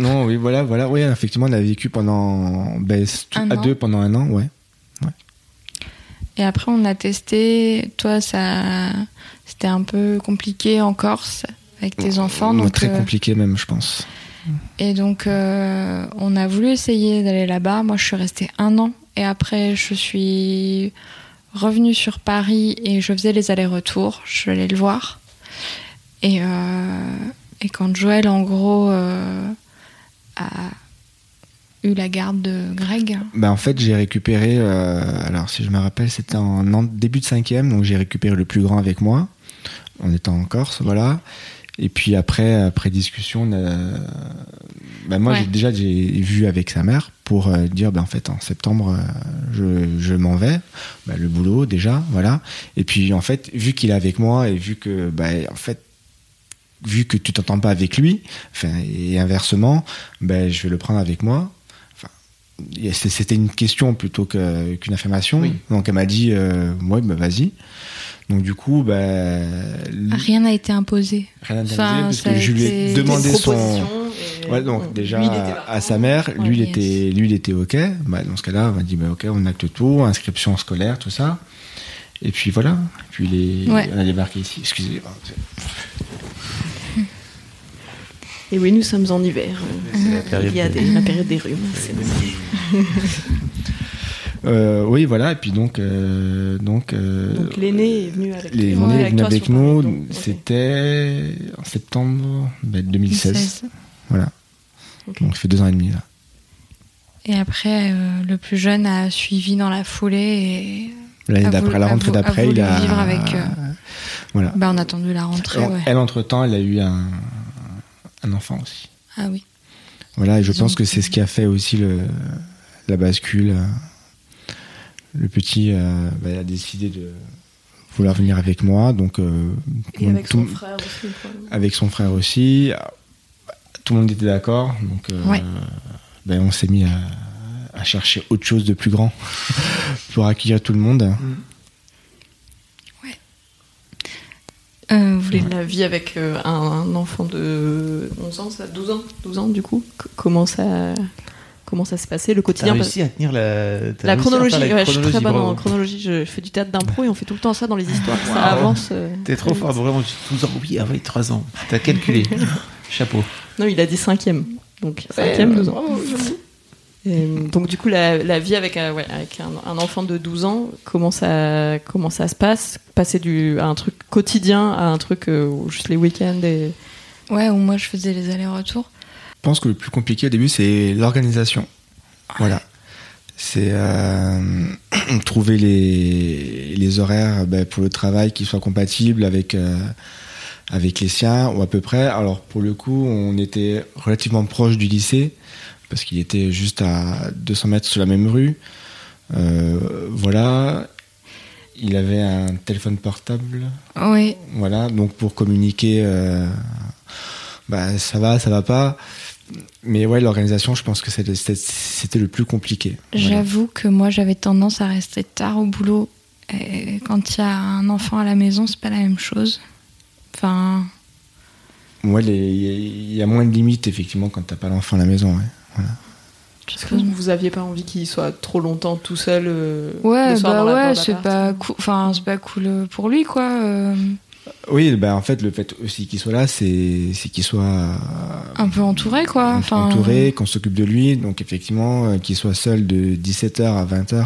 Non, oui, voilà, voilà. Oui, effectivement, on a vécu pendant ben, à an. deux pendant un an, ouais. Et après, on a testé. Toi, ça, c'était un peu compliqué en Corse avec tes enfants. Donc, très euh, compliqué même, je pense. Et donc, euh, on a voulu essayer d'aller là-bas. Moi, je suis restée un an. Et après, je suis revenue sur Paris et je faisais les allers-retours. Je suis allée le voir. Et, euh, et quand Joël, en gros, euh, a eu la garde de Greg, Ben, en fait, j'ai récupéré, euh, alors si je me rappelle, c'était en en début de cinquième, donc j'ai récupéré le plus grand avec moi, en étant en Corse, voilà. Et puis après, après discussion, on a- ben, moi Ouais. j'ai déjà j'ai vu avec sa mère pour euh, dire, ben, en fait, en septembre, euh, je, je m'en vais, le boulot déjà, voilà. Et puis en fait, vu qu'il est avec moi et vu que, ben, en fait, vu que tu t'entends pas avec lui, enfin, et inversement, ben, je vais le prendre avec moi. Enfin, c'était une question plutôt qu'une affirmation. Oui. Donc elle m'a dit, euh, ouais, bah vas-y. Donc du coup, ben, lui- rien n'a été imposé. rien à dire enfin, parce que je lui ai été- demandé son. Ouais, donc bon, déjà lui, il à sa mère, lui, Ouais, il yes. était, lui, il était ok. Bah, dans ce cas-là, on m'a dit, bah, ok, on acte tout, inscription scolaire, tout ça. Et puis voilà. Et puis les, Ouais. on a débarqué ici. Excusez. Et oui, nous sommes en hiver. La période Il y a des, la période des rhumes. Euh, oui, voilà. Et puis donc, euh, donc, euh, Donc l'aîné est venu avec les journées avec toi avec nous. C'était en septembre bah, 2016. 16. Voilà. Donc, ça fait deux ans et demi là. Et après, euh, le plus jeune a suivi dans la foulée et L'année d'après, la rentrée d'après, il a. vivre avec, euh, Voilà. bah, on a attendu la rentrée. Ouais. Elle, entre temps, elle a eu un, un enfant aussi. Ah oui. Voilà, et je Ils pense que c'est ce qui a fait aussi le, la bascule. euh, Le petit euh, bah, a décidé de vouloir venir avec moi, donc euh, Et avec tout- son frère aussi. avec son frère aussi. Tout le monde était d'accord, donc euh, Ouais. ben, on s'est mis à, à chercher autre chose de plus grand pour accueillir tout le monde. Euh, Et la vie avec euh, un, un enfant de 11 ans, ça 12 ans, 12 ans du coup, c- comment ça comment ça s'est passé le T'as quotidien? réussi à tenir la, t'as La à chronologie, faire la ouais, je suis très bonne bravo. en chronologie. Je fais du théâtre d'impro et on fait tout le temps ça dans les histoires. Ça Wow. avance. euh, T'es trop fort, vraiment. j'ai 12 ans, oui, ah oui, 3 ans. T'as calculé. Chapeau. Non, il a dit cinquième. Donc cinquième, 12 ans. Et, donc du coup, la, la vie avec, un, ouais, avec un, un enfant de 12 ans, comment ça, comment ça se passe? Passer du, à un truc quotidien à un truc euh, où juste les week-ends et... Ouais, où moi je faisais les allers-retours. Je pense que le plus compliqué au début, c'est l'organisation. Voilà. C'est euh, trouver les, les horaires ben, pour le travail qui soient compatibles avec, euh, avec les siens, ou à peu près. Alors, pour le coup, on était relativement proche du lycée, parce qu'il était juste à 200 mètres sur la même rue. Euh, voilà. Il avait un téléphone portable. Oui, Voilà, donc pour communiquer, euh, bah, ça va, ça va pas. Mais ouais, l'organisation, je pense que c'était le plus compliqué. Voilà. j'avoue que moi j'avais tendance à rester tard au boulot. Et quand il y a un enfant à la maison, c'est pas la même chose. Enfin, Ouais, il y a moins de limites, effectivement, quand t'as pas l'enfant à la maison. Ouais. Parce que vous aviez pas envie qu'il soit trop longtemps tout seul euh, ouais, le soir bah dans la- ouais, c'est pas cool. Enfin, c'est pas cool pour lui, quoi. euh, Oui, bah, en fait, le fait aussi qu'il soit là, c'est c'est qu'il soit euh, un peu entouré, quoi. Enfin, entouré, qu'on s'occupe de lui. Donc, effectivement, euh, qu'il soit seul de 17h à 20h.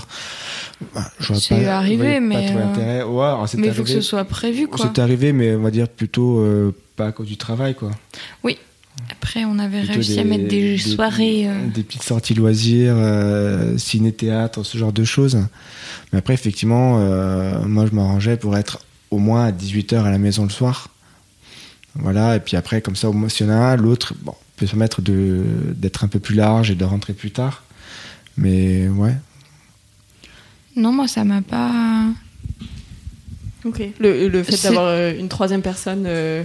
bah, je vois C'est pas- arrivé, mais, Pas trop euh, d'intérêt. Ouais, alors, c'est mais il faut que ce soit prévu, quoi. C'est arrivé, mais on va dire plutôt euh, pas à cause du travail, quoi. Après, on avait Plutôt réussi à mettre des, soirées. euh, Des petites sorties loisirs, euh, ciné-théâtre, ce genre de choses. Mais après, effectivement, euh, moi, je m'arrangeais pour être au moins à 18h à la maison le soir. Voilà, et puis après, comme ça, au moins, l'autre bon, peut se permettre de- d'être un peu plus large et de rentrer plus tard. Mais ouais. Non, moi, ça m'a pas. Ok. Le, le fait d'avoir euh, une troisième personne, euh,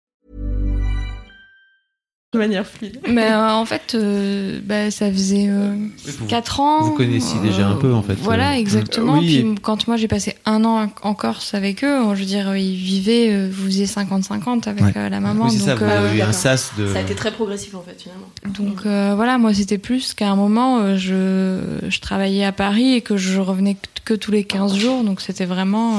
De manière fluide. Mais euh, en fait, euh, bah, ça faisait vous- 4 ans. vous connaissiez déjà un peu, en fait, Voilà, euh, exactement. euh, oui. Puis quand moi j'ai passé un an en Corse avec eux, je veux dire, ils vivaient, euh, vous faisiez 50-50 avec Ouais. euh, la maman. oui, c'est ça, donc, vous euh, avez eu un sas de. Ça a été très progressif en fait finalement. Donc euh, voilà, moi c'était plus qu'à un moment, euh, je, je travaillais à Paris et que je revenais que, que tous les 15 jours, donc c'était vraiment...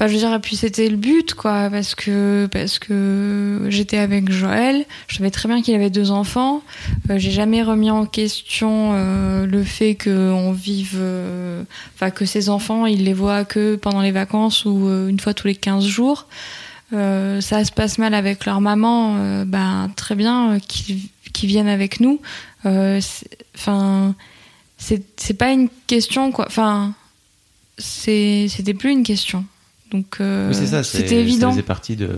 Enfin je veux dire, et puis c'était le but quoi, parce que, parce que j'étais avec Joël, je savais très bien qu'il avait deux enfants, euh, j'ai jamais remis en question euh, le fait qu'on vive... euh, Enfin que ses enfants, il les voit que pendant les vacances ou euh, une fois tous les 15 jours. Ça se passe mal avec leur maman, ben très bien qu'ils qu'ils viennent avec nous. Enfin, c'est pas une question quoi. Enfin, c'était plus une question. Donc euh, Oui, c'est ça, c'est- c'était évident. Ça faisait partie de.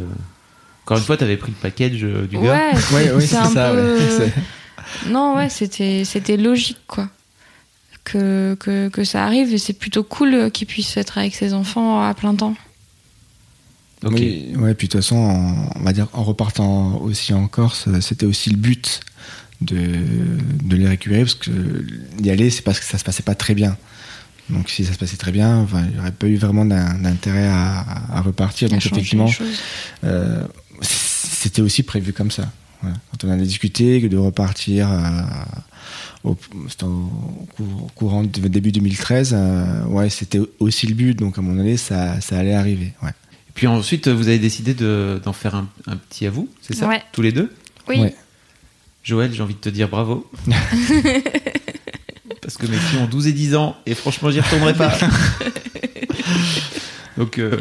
Encore une fois, t'avais pris le package euh, du gars. Ouais, Ouais, oui, c'est ça. peu- ouais. C'est- Non, ouais, c'était c'était logique quoi. Que, que, que ça arrive et c'est plutôt cool qu'il puisse être avec ses enfants à plein temps. Ok. Oui, ouais, puis de toute façon, en- on va dire, en repartant aussi en Corse, euh, c'était aussi le but de, de les récupérer, parce que y aller, c'est parce que ça se passait pas très bien. Donc si ça se passait très bien, enfin, il n'y aurait pas eu vraiment d'in- d'intérêt à, à repartir. Donc effectivement, euh, c'était aussi prévu comme ça. Voilà. Quand on en a discuté, que de repartir euh, au, courant de début 2013, euh, ouais, c'était aussi le but. Donc à un moment donné, ça, ça allait arriver. Ouais. Et puis ensuite, vous avez décidé de- d'en faire un, un petit à vous, c'est ça? Ouais. Tous les deux? Oui, Ouais. Joël, j'ai envie de te dire bravo. Parce que mes filles ont 12 et 10 ans et franchement, j'y retournerai pas. Donc, euh,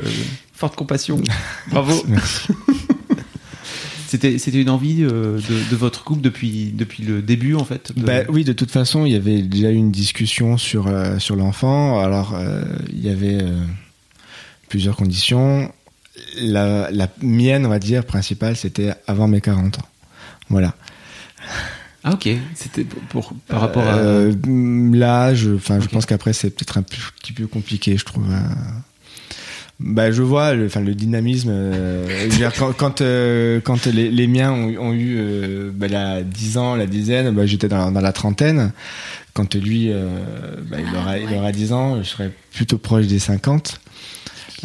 forte compassion. Bravo. Merci. C'était c'était une envie euh, de, de votre couple depuis depuis le début en fait. de- Bah, oui, de toute façon, il y avait déjà eu une discussion sur, euh, sur l'enfant. Alors, euh, il y avait plusieurs conditions. La, la mienne, on va dire, principale, c'était avant mes 40 ans. Voilà. Ah ok. C'était pour, pour- par rapport à. Euh, L'âge, enfin, je pense qu'après, c'est peut-être un petit peu compliqué, je trouve. euh. Bah, je vois le, enfin, le dynamisme. euh, je dire, quand, quand, euh, quand les, les miens ont, ont eu euh, bah, la 10 ans, la dizaine, bah, j'étais dans, dans la trentaine. Quand lui, euh, bah, il, aura, il aura 10 ans, je serais plutôt proche des 50.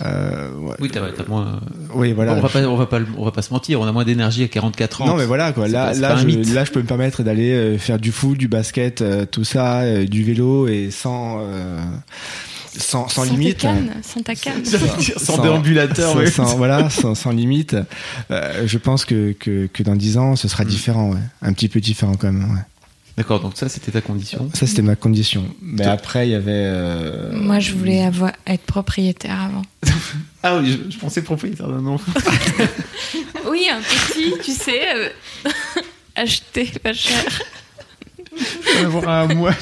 Euh, ouais. Oui, t'as t'as moins. Oui, voilà. on va pas on va pas on va pas se mentir. On a moins d'énergie à 44 ans. Non mais voilà quoi. C'est Là, pas- là, je, là, je peux me permettre d'aller euh, faire du foot, du basket, euh, tout ça, euh, du vélo et sans, euh, sans, sans, Sans limite. canne, sans ta canne. Sans, Sans- déambulateur. sans, sans- voilà, sans, sans limite. Euh, je pense que, que, que dans 10 ans, ce sera Mm. différent, ouais. Un petit peu différent quand même, ouais. D'accord. Donc ça c'était ta condition. Ça, c'était ma condition. Mais après, il y avait. euh, Moi, je voulais avoir, être propriétaire avant. Ah oui, je, je pensais propriétaire d'un enfant. Oui, un petit, tu sais, euh, acheter pas cher. avoir un mois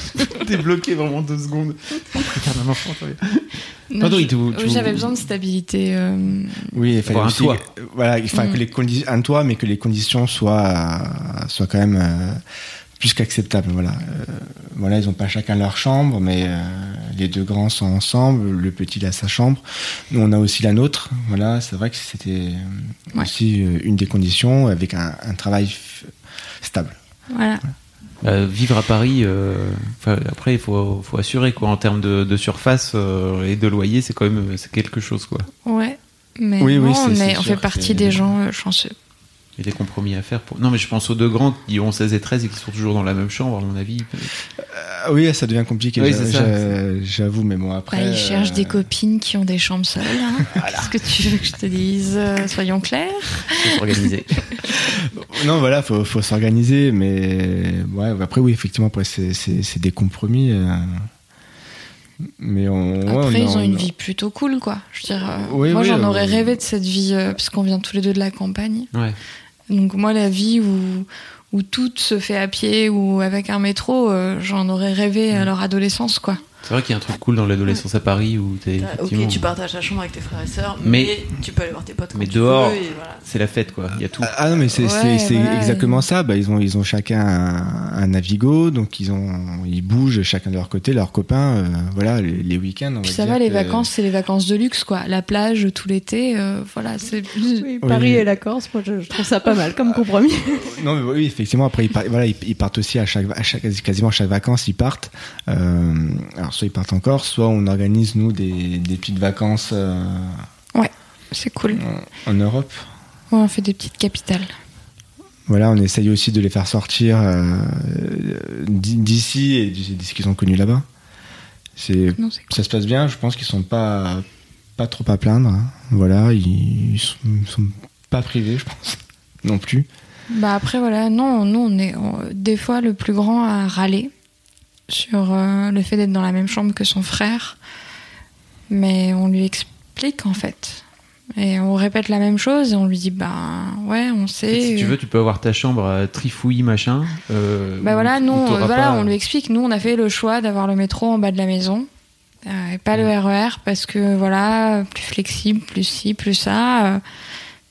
débloqué vraiment deux secondes. Propriétaire d'un enfant. Non, Pardon, je- il te- tu- oui, J'avais besoin de stabilité. euh, Oui, il fallait Avoir un toit. voilà, enfin Mm. que les conditions, un toit, mais que les conditions soient, soient quand même euh, plus qu'acceptables. Voilà, Euh, voilà, ils ont pas chacun leur chambre, mais euh, les deux grands sont ensemble. Le petit il a sa chambre. Nous, on a aussi la nôtre. Voilà, c'est vrai que c'était euh, Ouais. aussi euh, une des conditions avec un, un travail stable. voilà. Euh, vivre à Paris, euh, après il faut, faut assurer quoi en termes de, de surface euh, et de loyer, c'est quand même c'est quelque chose quoi. Ouais. Mais Oui, non, on, c'est est- on sûr fait partie des gens euh, chanceux. Il y a des compromis à faire. Pour... Non mais je pense aux deux grands qui ont 16 et 13 et qui sont toujours dans la même chambre à mon avis. Ah oui, ça devient compliqué. Oui, J'avoue, mais bon après. Bah, ils cherchent euh, des copines qui ont des chambres seules. hein. Qu'est-ce que tu veux que je te dise Euh, Soyons clairs? Faut s'organiser. Non, voilà, faut, faut s'organiser, mais ouais, après, oui, effectivement, après, c'est, des compromis. euh, Mais on, ouais, Après, on ils ont on- une vie plutôt cool, quoi. Je veux dire, euh, Oui, moi, oui, j'en euh, aurais rêvé de cette vie, euh, parce qu'on vient tous les deux de la campagne. Ouais. Donc, moi, la vie où, où tout se fait à pied ou avec un métro, euh, j'en aurais rêvé Mm. à leur adolescence, quoi. C'est vrai qu'il y a un truc cool dans l'adolescence à Paris où t'es effectivement. Ok, tu partages ta chambre avec tes frères et sœurs, Mais- mais, tu peux aller voir tes potes quand mais tu dehors, voilà. C'est la fête quoi. Il y a tout. Ah, Ah non, mais c'est, Ouais, exactement ça. Bah, ils, ont, ils ont chacun un, un Navigo, donc ils, ont, ils bougent chacun de leur côté, leurs copains, euh, voilà, les, les week-ends. Puis ça dire va, les que- vacances, c'est les vacances de luxe, quoi. La plage tout l'été, euh, voilà, c'est. Oui, Paris Oui. et la Corse, moi je, je trouve ça pas mal comme compromis. Non, mais oui, effectivement. Après, ils, par- voilà, ils, ils partent aussi à chaque, à chaque, quasiment à chaque vacances, ils partent. Euh, alors, soit ils partent en Corse, soit on organise nous des, des petites vacances euh, C'est cool. en, en Europe. Ouais, on fait des petites capitales. Voilà, on essaye aussi de les faire sortir euh, d'i- d'ici et de ce qu'ils ont connu là-bas. C'est, Non, c'est cool. ça se passe bien. Je pense qu'ils sont pas pas trop à plaindre. hein. Voilà, ils, ils sont, ils sont pas privés, je pense, non plus. Bah après voilà, non, nous on est on- des fois le plus grand à râler sur euh, le fait d'être dans la même chambre que son frère, mais on lui explique en fait. Et on répète la même chose et on lui dit bah ouais, on sait. Si tu veux, tu peux avoir ta chambre à trifouille machin. euh, Bah voilà, nous, on- voilà, pas- on lui explique. Nous, on a fait le choix d'avoir le métro en bas de la maison euh, et pas le RER parce que voilà, plus flexible, plus ci, plus ça.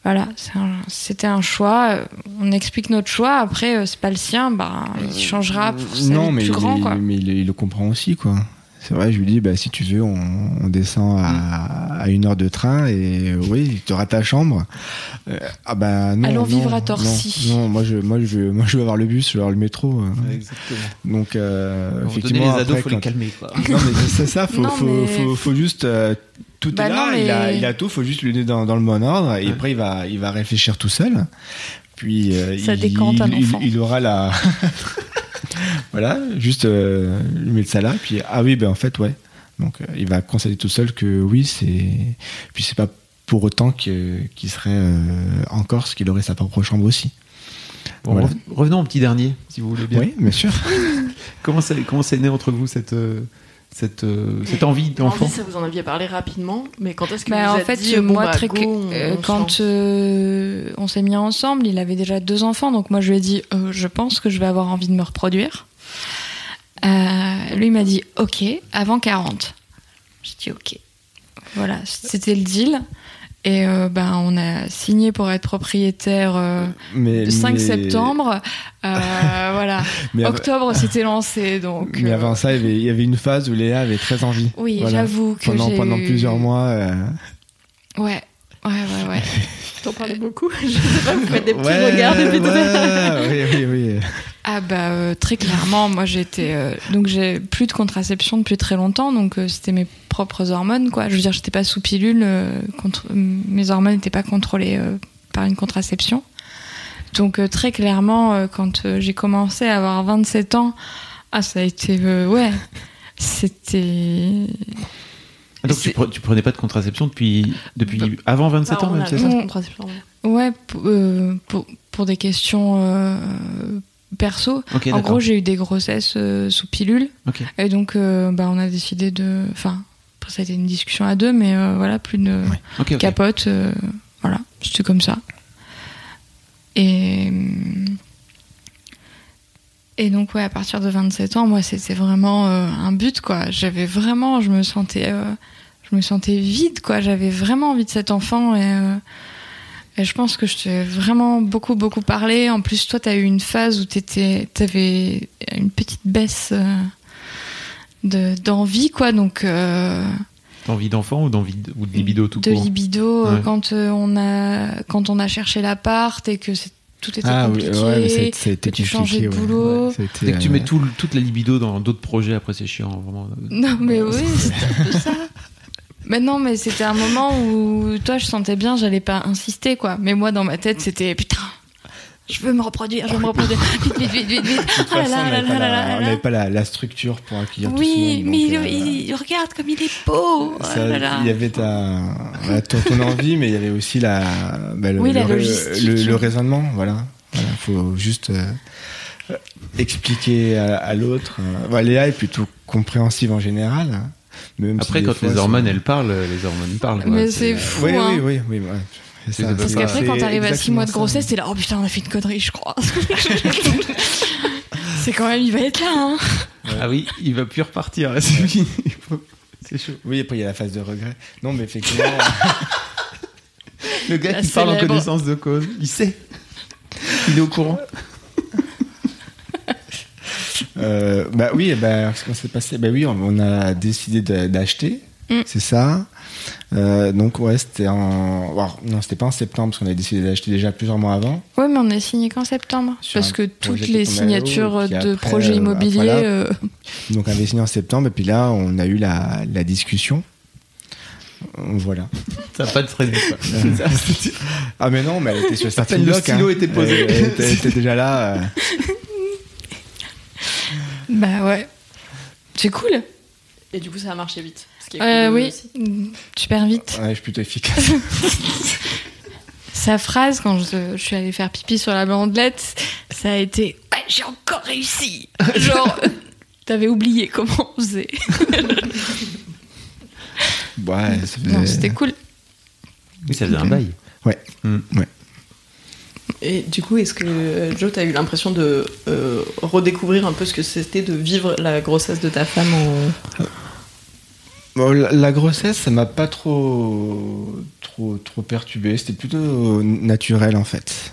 Euh, voilà, un- c'était un, choix. euh, On explique notre choix. Après, euh, c'est pas le sien. Bah, il changera pour sa non, vie mais, plus il, grand, quoi. mais il, il le comprend aussi, quoi. C'est vrai, je lui dis, bah, si tu veux, on, on descend à, à une heure de train et euh, oui, tu auras ta chambre. Euh, ah bah non. Allons non, vivre à Torcy. Non, moi je, moi je veux, moi je veux avoir le bus, je veux avoir le métro. euh. Ouais, Exactement. Donc euh, donner effectivement, les ados, après, faut quand- les calmer quoi. Non mais c'est ça, faut, Non, faut, mais- faut, faut juste euh, tout Bah est là, non, il, a, mais- il a tout, faut juste lui donner dans, dans le bon ordre et Ouais. après il va, il va réfléchir tout seul. Puis euh, Ça il, décante un il- enfant. il aura la, voilà, juste euh, lui mettre ça là. Puis ah oui, ben en fait ouais. Donc euh, il va constater tout seul que oui c'est, puis c'est pas pour autant que qu'il serait euh, en Corse qu'il aurait sa propre chambre aussi. Bon, Voilà. rev- Revenons au petit dernier, si vous voulez bien. Oui, bien sûr. Comment c'est comment c'est né entre vous cette euh, cette, euh, cette envie d'enfant Envie, ça vous en aviez parlé rapidement, mais quand est-ce que Bah, vous en êtes fait, dit, bon, moi, bah, très go, cl- on- euh, on quand euh, on s'est mis ensemble, il avait déjà deux enfants, donc moi je lui ai dit, euh, je pense que je vais avoir envie de me reproduire. Euh, lui il m'a dit, ok, avant 40. J'ai dit, ok. Voilà, c'était le deal. Et euh, ben, on a signé pour être propriétaire euh, Mais, le 5 mais- septembre. Euh, voilà, Mais, av- octobre c'était lancé, donc. mais euh, avant ça, il y, avait, il y avait une phase où Léa avait très envie. Oui, Voilà. j'avoue que Pendant, j'ai pendant eu- plusieurs mois. euh, Ouais, ouais, ouais, ouais. T'en parles beaucoup Je sais pas, vous faites des petits ouais, regards depuis tout à l'heure. Oui, oui, oui. Ah bah euh, très clairement, moi j'étais euh, donc j'ai plus de contraception depuis très longtemps, donc euh, c'était mes propres hormones quoi. Je veux dire, j'étais pas sous pilule, euh, contre, mes hormones n'étaient pas contrôlées euh, par une contraception. Donc euh, très clairement, euh, quand euh, j'ai commencé à avoir 27 ans, ah ça a été euh, ouais, c'était Ah, Donc tu, c'est- pre- tu prenais pas de contraception depuis, depuis avant 27 ans, on même, a c'est ça Mm. contraception. ouais pour, euh, pour, pour des questions euh, perso. En gros, j'ai eu des grossesses euh, sous pilule. Et donc, euh, bah, on a décidé de. Enfin, après, ça a été une discussion à deux, mais euh, voilà, plus de capote. euh, voilà, c'était comme ça. Et. Et donc, ouais, à partir de 27 ans, moi, c'était vraiment euh, un but, quoi. J'avais vraiment. Je me sentais. euh, je me sentais vide, quoi. J'avais vraiment envie de cet enfant et. euh, et je pense que je t'ai vraiment beaucoup, beaucoup parlé. En plus, toi, tu as eu une phase où tu avais une petite baisse de- d'envie, quoi. Donc, D'envie d'enfant ou d'envie de, ou de libido tout de court? libido, euh, Ouais. quand, on a, quand on a cherché l'appart et que c'est- tout était Ah oui, compliqué. ouais, mais ça a été- ça a été que tu changeais de boulot. Ouais, Dès que tu euh, mets tout, le- toute la libido dans d'autres projets, après c'est chiant, vraiment. Non, mais oui, c'était un peu ça. Mais non, mais c'était un moment où toi, je sentais bien, j'allais pas insister, quoi. Mais moi, dans ma tête, c'était putain, je veux me reproduire, je veux me reproduire. Vite, vite, vite, vite, vite. de toute Ah là façon, là on là on n'avait pas la, la structure pour accueillir tout ce Oui, monde. mais donc, il, euh, il- regarde comme il est beau. ça, Oh. Il y avait ta, ton, ton envie, mais il y avait aussi la, bah, le, Oui, le le- le raisonnement. Voilà, voilà, faut juste euh, expliquer à, à l'autre. voilà, Léa est plutôt compréhensive en général. hein, même Après, quand fois, les hormones elles parlent, les hormones parlent. Mais c'est fou, Oui, hein. oui, oui, oui. ouais. Ça, Parce qu'après, quand t'arrives à 6 mois de grossesse, t'es là, oh putain, on a fait une connerie, je crois. c'est quand même, il va être là, hein. Ah oui, il va plus repartir. là, C'est chaud. Oui, après il y a la phase de regret. Non, mais effectivement. Le gars La qui parle en connaissance de cause, il sait. Il est au courant. Euh, bah oui, bah, ce qu'on s'est passé, bah oui, on, on a décidé d'acheter, Mm. c'est ça. Euh, donc ouais, c'était en, alors, non, c'était pas en septembre parce qu'on avait décidé d'acheter déjà plusieurs mois avant. Ouais, mais on est signé qu'en septembre. Sur Parce que toutes les signatures de après, projets euh, immobiliers. voilà. euh, Donc on avait signé en septembre et puis là, on a eu la, la discussion. Voilà. Ça va pas de traîner. quoi. Ah mais non, mais elle était sur le starting le block, stylo hein. était posé. Elle, elle était, elle était déjà là. euh. Bah ouais. C'est cool. Et du coup, ça a marché vite. Ce qui est Euh, cool oui, aussi. Mm, super vite. Ouais, je suis plutôt efficace. Sa phrase, quand je, je suis allée faire pipi sur la bandelette, ça a été Ouais, J'ai encore réussi Genre, t'avais oublié comment on faisait. Ouais, ça faisait- Non, c'était cool. Oui, ça faisait un bail. Ouais. Mm. Ouais. Et du coup, est-ce que euh, Joe, t'as eu l'impression de euh, redécouvrir un peu ce que c'était de vivre la grossesse de ta femme en... Bon, la, grossesse, ça m'a pas trop, trop, trop perturbé. C'était plutôt naturel en fait.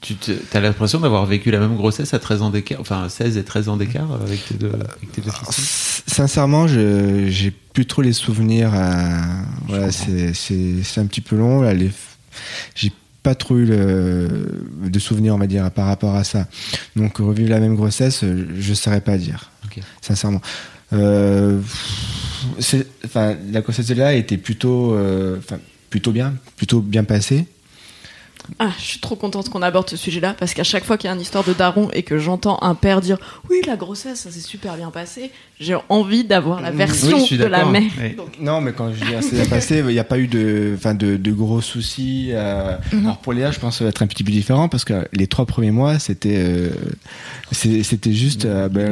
Tu as l'impression d'avoir vécu la même grossesse à 13 ans d'écart, enfin 16 et 13 ans d'écart avec tes deux, avec tes deux fils. S- Sincèrement, je j'ai plus trop les souvenirs. euh, voilà, c'est c'est c'est un petit peu long. Là, les- j'ai pas trop eu le, de souvenirs, on va dire, par rapport à ça. Donc revivre la même grossesse, euh, je saurais pas dire. Sincèrement. Euh, enfin, la grossesse de là était plutôt, euh, plutôt bien, plutôt bien passée. Ah, je suis trop contente qu'on aborde ce sujet-là parce qu'à chaque fois qu'il y a une histoire de daron et que j'entends un père dire oui la grossesse ça s'est super bien passé, j'ai envie d'avoir la version de la mère. Non, mais quand je dis assez bien passé, il n'y a pas eu de, enfin, de, de gros soucis. euh. Non. Alors pour Léa, je pense que ça va être un petit peu différent parce que les trois premiers mois, c'était, euh, c'était juste euh, ben,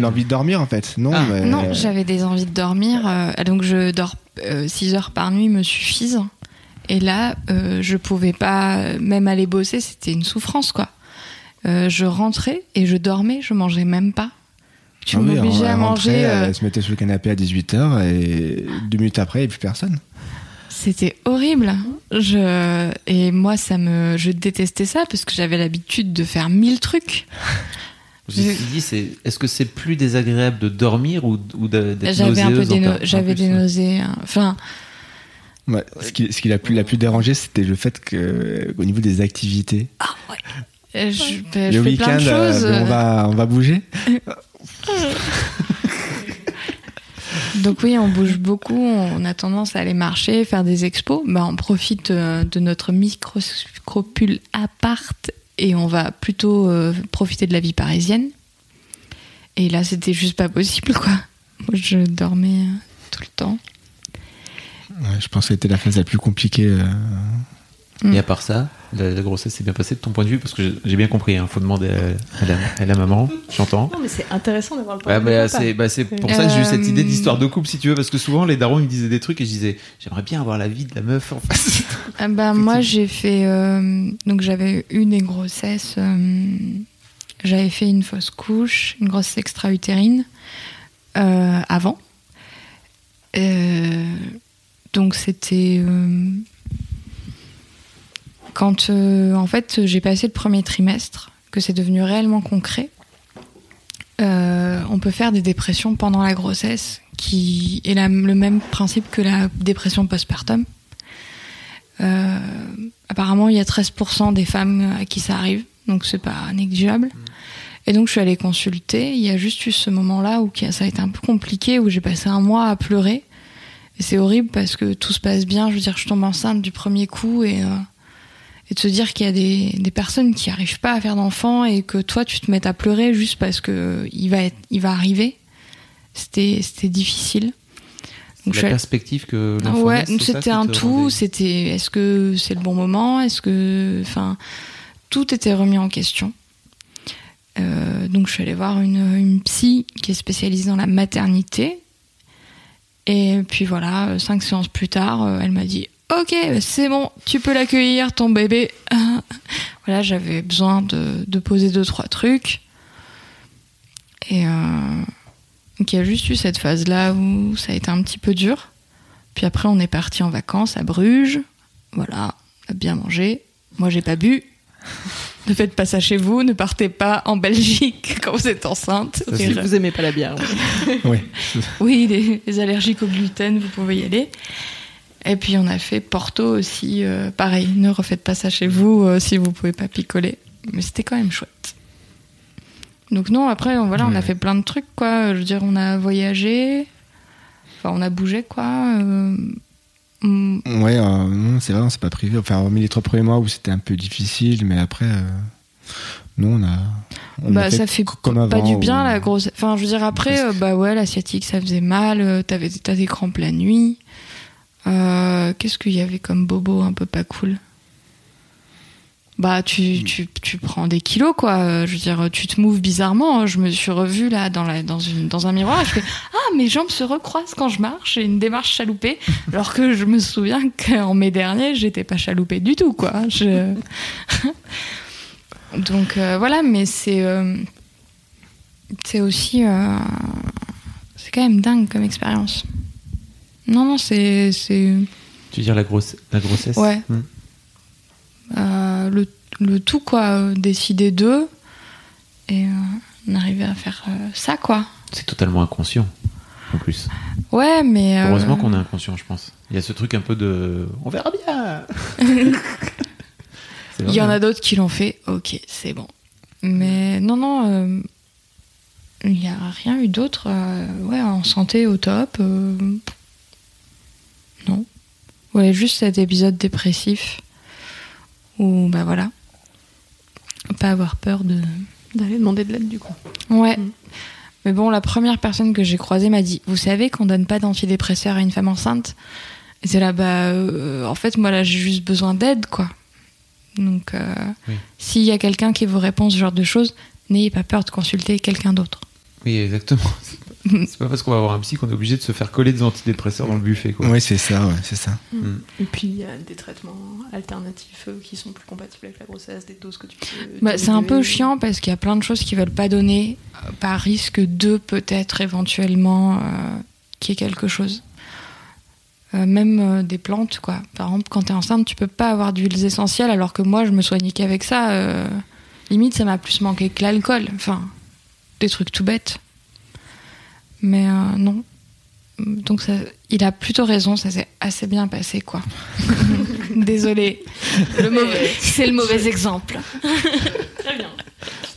l'envie de dormir en fait. Non, Ah. mais- Non, j'avais des envies de dormir, euh, donc je dors 6 heures par nuit me suffisent. Et là, euh, je pouvais pas même aller bosser, c'était une souffrance quoi. Euh, je rentrais et je dormais, je mangeais même pas. Tu Ah oui, m'obligeais à manger. euh, Elle se mettait sur le canapé à 18h et deux minutes après, il n'y avait plus personne. C'était horrible. Je et moi ça me je détestais ça parce que j'avais l'habitude de faire mille trucs. Je me suis dit, c'est, est-ce que c'est plus désagréable de dormir ou, ou d'être J'avais un peu des no- j'avais plus, des nausées. hein. Enfin, Ouais, ce qui, ce qui l'a plus, plus dérangé, c'était le fait que, au niveau des activités. euh, je, ben, le je fais plein week-end, de euh, choses. on va, on va bouger. Donc oui, on bouge beaucoup, on a tendance à aller marcher, faire des expos. Bah, on profite euh, de notre microscopule appart et on va plutôt euh, profiter de la vie parisienne. Et là, c'était juste pas possible, quoi. Moi, je dormais euh, tout le temps. Ouais, je pense que c'était la phase la plus compliquée. euh. Et à part ça, la, la grossesse s'est bien passée de ton point de vue parce que j'ai- bien compris. Il faut demander à, à la, à la maman. J'entends. Non mais c'est intéressant d'avoir le point Ouais, de vue bah, c'est bah, c'est pour ça que j'ai eu cette idée d'histoire de couple, si tu veux, parce que souvent les darons ils me disaient des trucs et je disais j'aimerais bien avoir la vie de la meuf en face. Ah bah, moi, j'ai fait. euh, donc, j'avais eu des grossesses. euh, j'avais fait une fausse couche, une grossesse extra-utérine euh, avant. Euh, donc, c'était. euh, quand, euh, en fait, j'ai passé le premier trimestre, que c'est devenu réellement concret. euh, on peut faire des dépressions pendant la grossesse, qui est le même principe que la dépression postpartum. Apparemment, il y a 13% des femmes à qui ça arrive, donc c'est pas négligeable. Et donc, je suis allée consulter. Il y a juste eu ce moment-là où ça a été un peu compliqué, où j'ai passé un mois à pleurer. Et c'est horrible parce que tout se passe bien. Je veux dire, je tombe enceinte du premier coup et, euh, et de se dire qu'il y a des, des personnes qui n'arrivent pas à faire d'enfants et que toi, tu te mets à pleurer juste parce que il va, être, il va arriver. C'était difficile. Donc, la perspective que l'enfant Ouais, c'est ça c'était un tout. C'était est-ce que c'est le bon moment? Est-ce que, enfin, tout était remis en question. Euh, donc je suis allée voir une, une psy qui est spécialisée dans la maternité. Et puis voilà, cinq séances plus tard, euh, elle m'a dit Ok, c'est bon, tu peux l'accueillir, ton bébé. voilà, j'avais besoin de, poser deux, trois trucs. Et euh, il y a juste eu cette phase-là où ça a été un petit peu dur. Puis après, on est parti en vacances à Bruges. Voilà, on a bien mangé. Moi, j'ai pas bu. Ne faites pas ça chez vous. Ne partez pas en Belgique quand vous êtes enceinte. Si vous aimez pas la bière. Oui. Oui, les, les allergiques au gluten, vous pouvez y aller. Et puis on a fait Porto aussi, euh, pareil. Ne refaites pas ça chez vous euh, si vous pouvez pas picoler. Mais c'était quand même chouette. Donc non, après voilà, on a fait plein de trucs quoi. Je veux dire, on a voyagé, enfin on a bougé quoi. Euh, mm, Ouais, euh, non, c'est vrai, on s'est pas privé. Enfin, hormis les trois premiers mois où c'était un peu difficile, mais après, euh, non, on a. on bah a ça fait comme pas du bien la grosse. Enfin, je veux dire après, euh, bah ouais, la sciatique ça faisait mal. T'avais t'as des crampes la nuit. Qu'est-ce qu'il y avait comme bobo un peu pas cool? Bah tu, tu, tu prends des kilos quoi. Je veux dire, tu te mouves bizarrement. Je me suis revue là dans la dans une dans un miroir. Et je fais ah mes jambes se recroisent quand je marche. J'ai une démarche chaloupée. Alors que je me souviens qu'en mai dernier j'étais pas chaloupée du tout quoi. Je... Donc euh, voilà, mais c'est euh, c'est aussi euh, c'est quand même dingue comme expérience. Non non c'est c'est Tu veux dire la, grosse, la grossesse? Ouais. Hmm. Euh, le, le tout quoi, euh, décider d'eux et euh, on arrivait à faire ça quoi. C'est totalement inconscient, en plus. Ouais mais Heureusement qu'on est inconscient, je pense. Il y a ce truc un peu de. On verra bien il y en a d'autres qui l'ont fait. Ok c'est bon. Mais non non euh, il n'y a rien eu d'autre. euh, ouais en santé au top. euh, non. Ouais juste cet épisode dépressif Ou bah voilà. Pas avoir peur de. D'aller demander de l'aide du coup. Ouais. Mm. Mais bon, la première personne que j'ai croisée m'a dit Vous savez qu'on donne pas d'antidépresseurs à une femme enceinte? Et c'est là, bah, euh, en fait, moi là, j'ai juste besoin d'aide, quoi. Donc, euh, Oui. s'il y a quelqu'un qui vous répond ce genre de choses, n'ayez pas peur de consulter quelqu'un d'autre. Oui, exactement. C'est pas- parce qu'on va avoir un psy qu'on est obligé de se faire coller des antidépresseurs dans le buffet, quoi. Oui, c'est ça, ouais, c'est ça. Et puis il y a des traitements alternatifs euh, qui sont plus compatibles avec la grossesse, des doses que tu peux. Bah, c'est un peu chiant parce qu'il y a plein de choses qu'ils veulent pas donner euh, par risque de peut-être éventuellement euh, qu'il y ait quelque chose. Euh, même euh, des plantes, quoi. Par exemple, quand t'es enceinte, tu peux pas avoir d'huiles essentielles alors que moi, je me soignais qu'avec ça. euh, limite, ça m'a plus manqué que l'alcool. Enfin, des trucs tout bêtes. Mais euh, non. Donc, ça, il a plutôt raison, ça s'est assez bien passé, quoi. Mauvais- C'est le mauvais exemple. Très bien.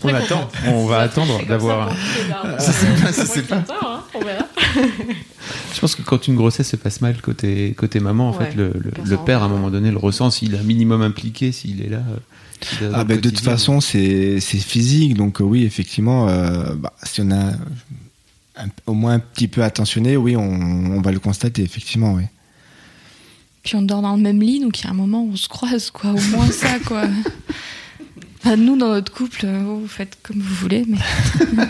On attend, on va attendre d'avoir. Ça, c'est pas- ça, c'est pas- hein, On verra. Je pense que quand une grossesse se passe mal côté, côté maman, en Ouais, fait, le, le- père, à un en moment donné, le ressent s'il est un minimum impliqué, s'il est là. euh, est Ah, bah, de toute façon, c'est c'est physique, donc euh, oui, effectivement, euh, bah, si on a un- au moins un petit peu attentionné, oui, on, on va le constater, effectivement, oui. Puis on dort dans le même lit, donc il y a un moment où on se croise, quoi. Au moins ça, quoi. Enfin, nous, dans notre couple, euh, vous faites comme vous voulez, mais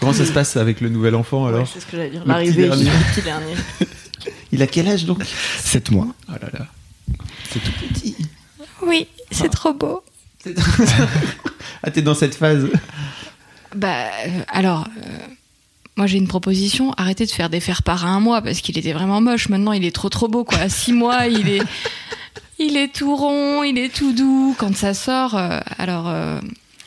Comment ça se passe avec le nouvel enfant alors Ouais, c'est ce que j'allais dire. L'arrivée, dernier. petit dernier. Il a quel âge donc? 7 mois. Oh là là. C'est tout petit. oui, c'est trop beau. Ah, t'es dans cette phase. Bah, euh, alors, euh, moi j'ai une proposition. Arrêtez de faire des faire part à un mois parce qu'il était vraiment moche. Maintenant, il est trop trop beau, quoi. À six mois, il est, il est tout rond, il est tout doux. Quand ça sort, euh, alors. euh,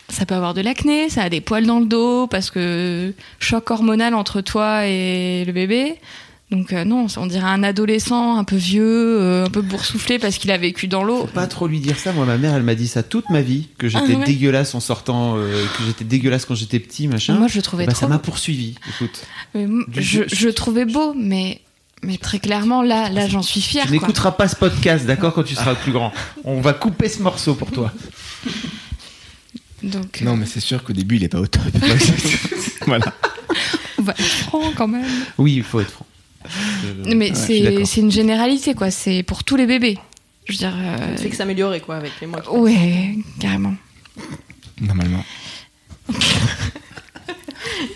ça peut avoir de l'acné, ça a des poils dans le dos parce que choc hormonal entre toi et le bébé. Donc euh, non, on dirait un adolescent un peu vieux, euh, un peu boursouflé parce qu'il a vécu dans l'eau. Faut pas trop lui dire ça. Moi, ma mère, elle m'a dit ça toute ma vie, que j'étais Ah ouais dégueulasse en sortant, euh, que j'étais dégueulasse quand j'étais petit, machin. Moi, je le trouvais Bah, trop ça m'a poursuivi. Écoute, Mais m- Du- je, le trouvais beau, mais, mais très clairement, là, là j'en suis fière. tu n'écouteras pas ce podcast, d'accord, quand tu seras plus grand. On va couper ce morceau pour toi. Donc, Non, mais c'est sûr qu'au début, il est pas au top. voilà. on va être franc quand même. Oui, il faut être franc. Je- mais ouais, c'est c'est une généralité, quoi. C'est pour tous les bébés. Je veux dire. euh, Ça ne fait que s'améliorer, quoi, avec les mois qui Ouais, carrément. Normalement.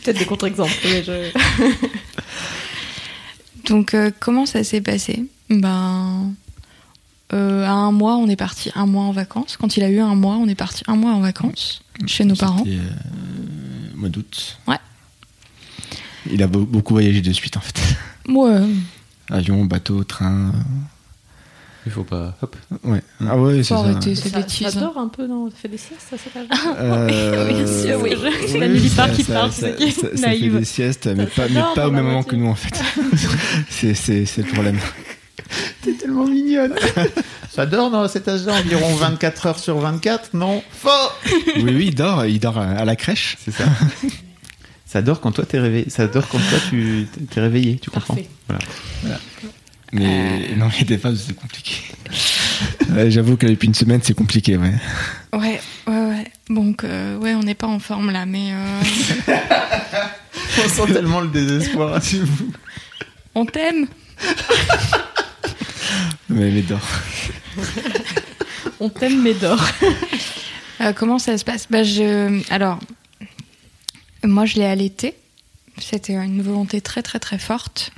Peut-être des contre-exemples. je- Donc, euh, comment ça s'est passé? Ben. euh, à un mois, on est parti un mois en vacances. Quand il a eu un mois, on est parti un mois en vacances chez nos parents. C'était euh, mois d'août. Ouais. Il a beau- beaucoup voyagé de suite, en fait. Ouais. Avion, bateau, train. Il faut pas. Hop. Ouais. Ah ouais, c'est ça. arrêter ces Ça, bêtises. ça dort un peu, non? Ça fait des siestes à cet âge Euh, Bien sûr, oui. C'est la nullipare ça- qui ça- parle, ça- c'est ça ça- ça fait des siestes, mais Ça- pas, ça mais pas au même moment que nous, en fait. c'est c'est- c'est le problème. T'es tellement mignonne. Ça dort dans cet âge-là environ 24 heures sur 24, non? Faux Oui, oui, il dort, il dort à la crèche. C'est ça. Ça dort quand toi t'es réveillé. Ça dort quand toi tu t'es réveillé, tu comprends Parfait. Voilà. Mais non, il y a des où c'est compliqué. Ouais, J'avoue que depuis une semaine, c'est compliqué, ouais. Ouais, ouais, ouais. Donc, euh, ouais, on n'est pas en forme là, mais euh, On sent tellement le désespoir. s'il vous plaît. on t'aime. Mais, mais dort. On t'aime, mais dort. Euh, comment ça se passe? Bah, je... Alors, moi, je l'ai allaité. C'était une volonté très, très, très forte.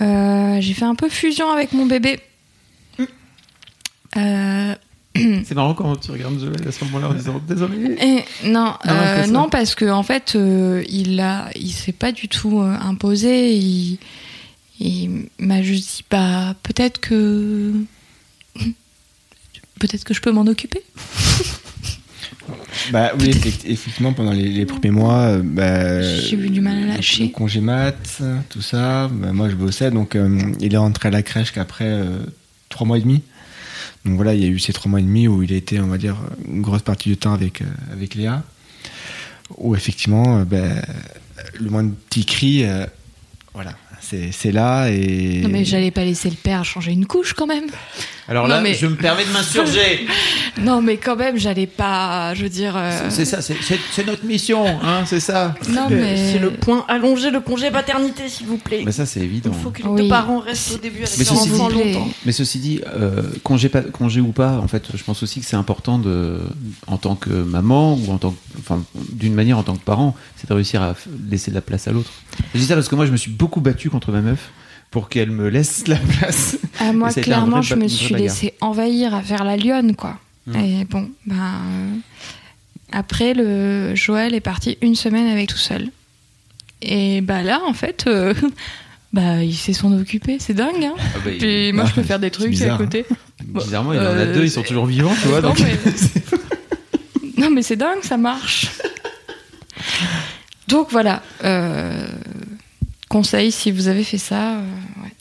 Euh, j'ai fait un peu fusion avec mon bébé. Euh, C'est marrant quand tu regardes Joël à ce moment-là en disant désolé. et non, Non, euh, non, parce que en fait, il a, il s'est pas du tout imposé. Il, il m'a juste dit, bah, peut-être que, peut-être que je peux m'en occuper. Bah oui, effect- effectivement, pendant les, les premiers mois, euh, bah, J'ai eu du mal à lâcher. le congé mat, tout ça. bah, moi, je bossais, donc euh, il est rentré à la crèche qu'après euh, trois mois et demi. Donc voilà, il y a eu ces trois mois et demi où il a été, on va dire, une grosse partie du temps avec, euh, avec Léa. Où effectivement, euh, bah, le moindre petit cri, euh, Voilà, c'est c'est là et. Non, mais j'allais pas laisser le père changer une couche quand même. Alors Non, là, mais- je me permets de m'insurger. Non, mais quand même, j'allais pas, je veux dire. euh, C'est ça, c'est- notre mission, hein, c'est ça. Non, mais. C'est le point allongé le congé paternité, s'il vous plaît. Mais ça, c'est évident. Il faut que les Oui. deux parents restent au début avec Mais leur enfant dit- longtemps. Mais ceci dit, euh, congé, pas- congé ou pas, en fait, je pense aussi que c'est important de, en tant que maman ou en tant que, enfin, d'une manière en tant que parent, c'est de réussir à laisser de la place à l'autre. Je dis ça parce que moi, je me suis beaucoup battu contre ma meuf pour qu'elle me laisse la place. Ah, moi, clairement, je me suis laissée envahir à faire la lionne, quoi. Mm. Et bon, ben. euh, Après, le Joël est parti une semaine avec tout seul. Et bah là, en fait, euh, bah, il sait s'en occuper, c'est dingue. Hein Ah bah, il- Puis moi, je peux faire des trucs bizarre, à côté. bizarrement, il en a Euh, deux, ils sont toujours vivants, tu vois. non, Donc, mais... non, mais c'est dingue, ça marche. Donc voilà. euh, Conseil, si vous avez fait ça, euh, ouais.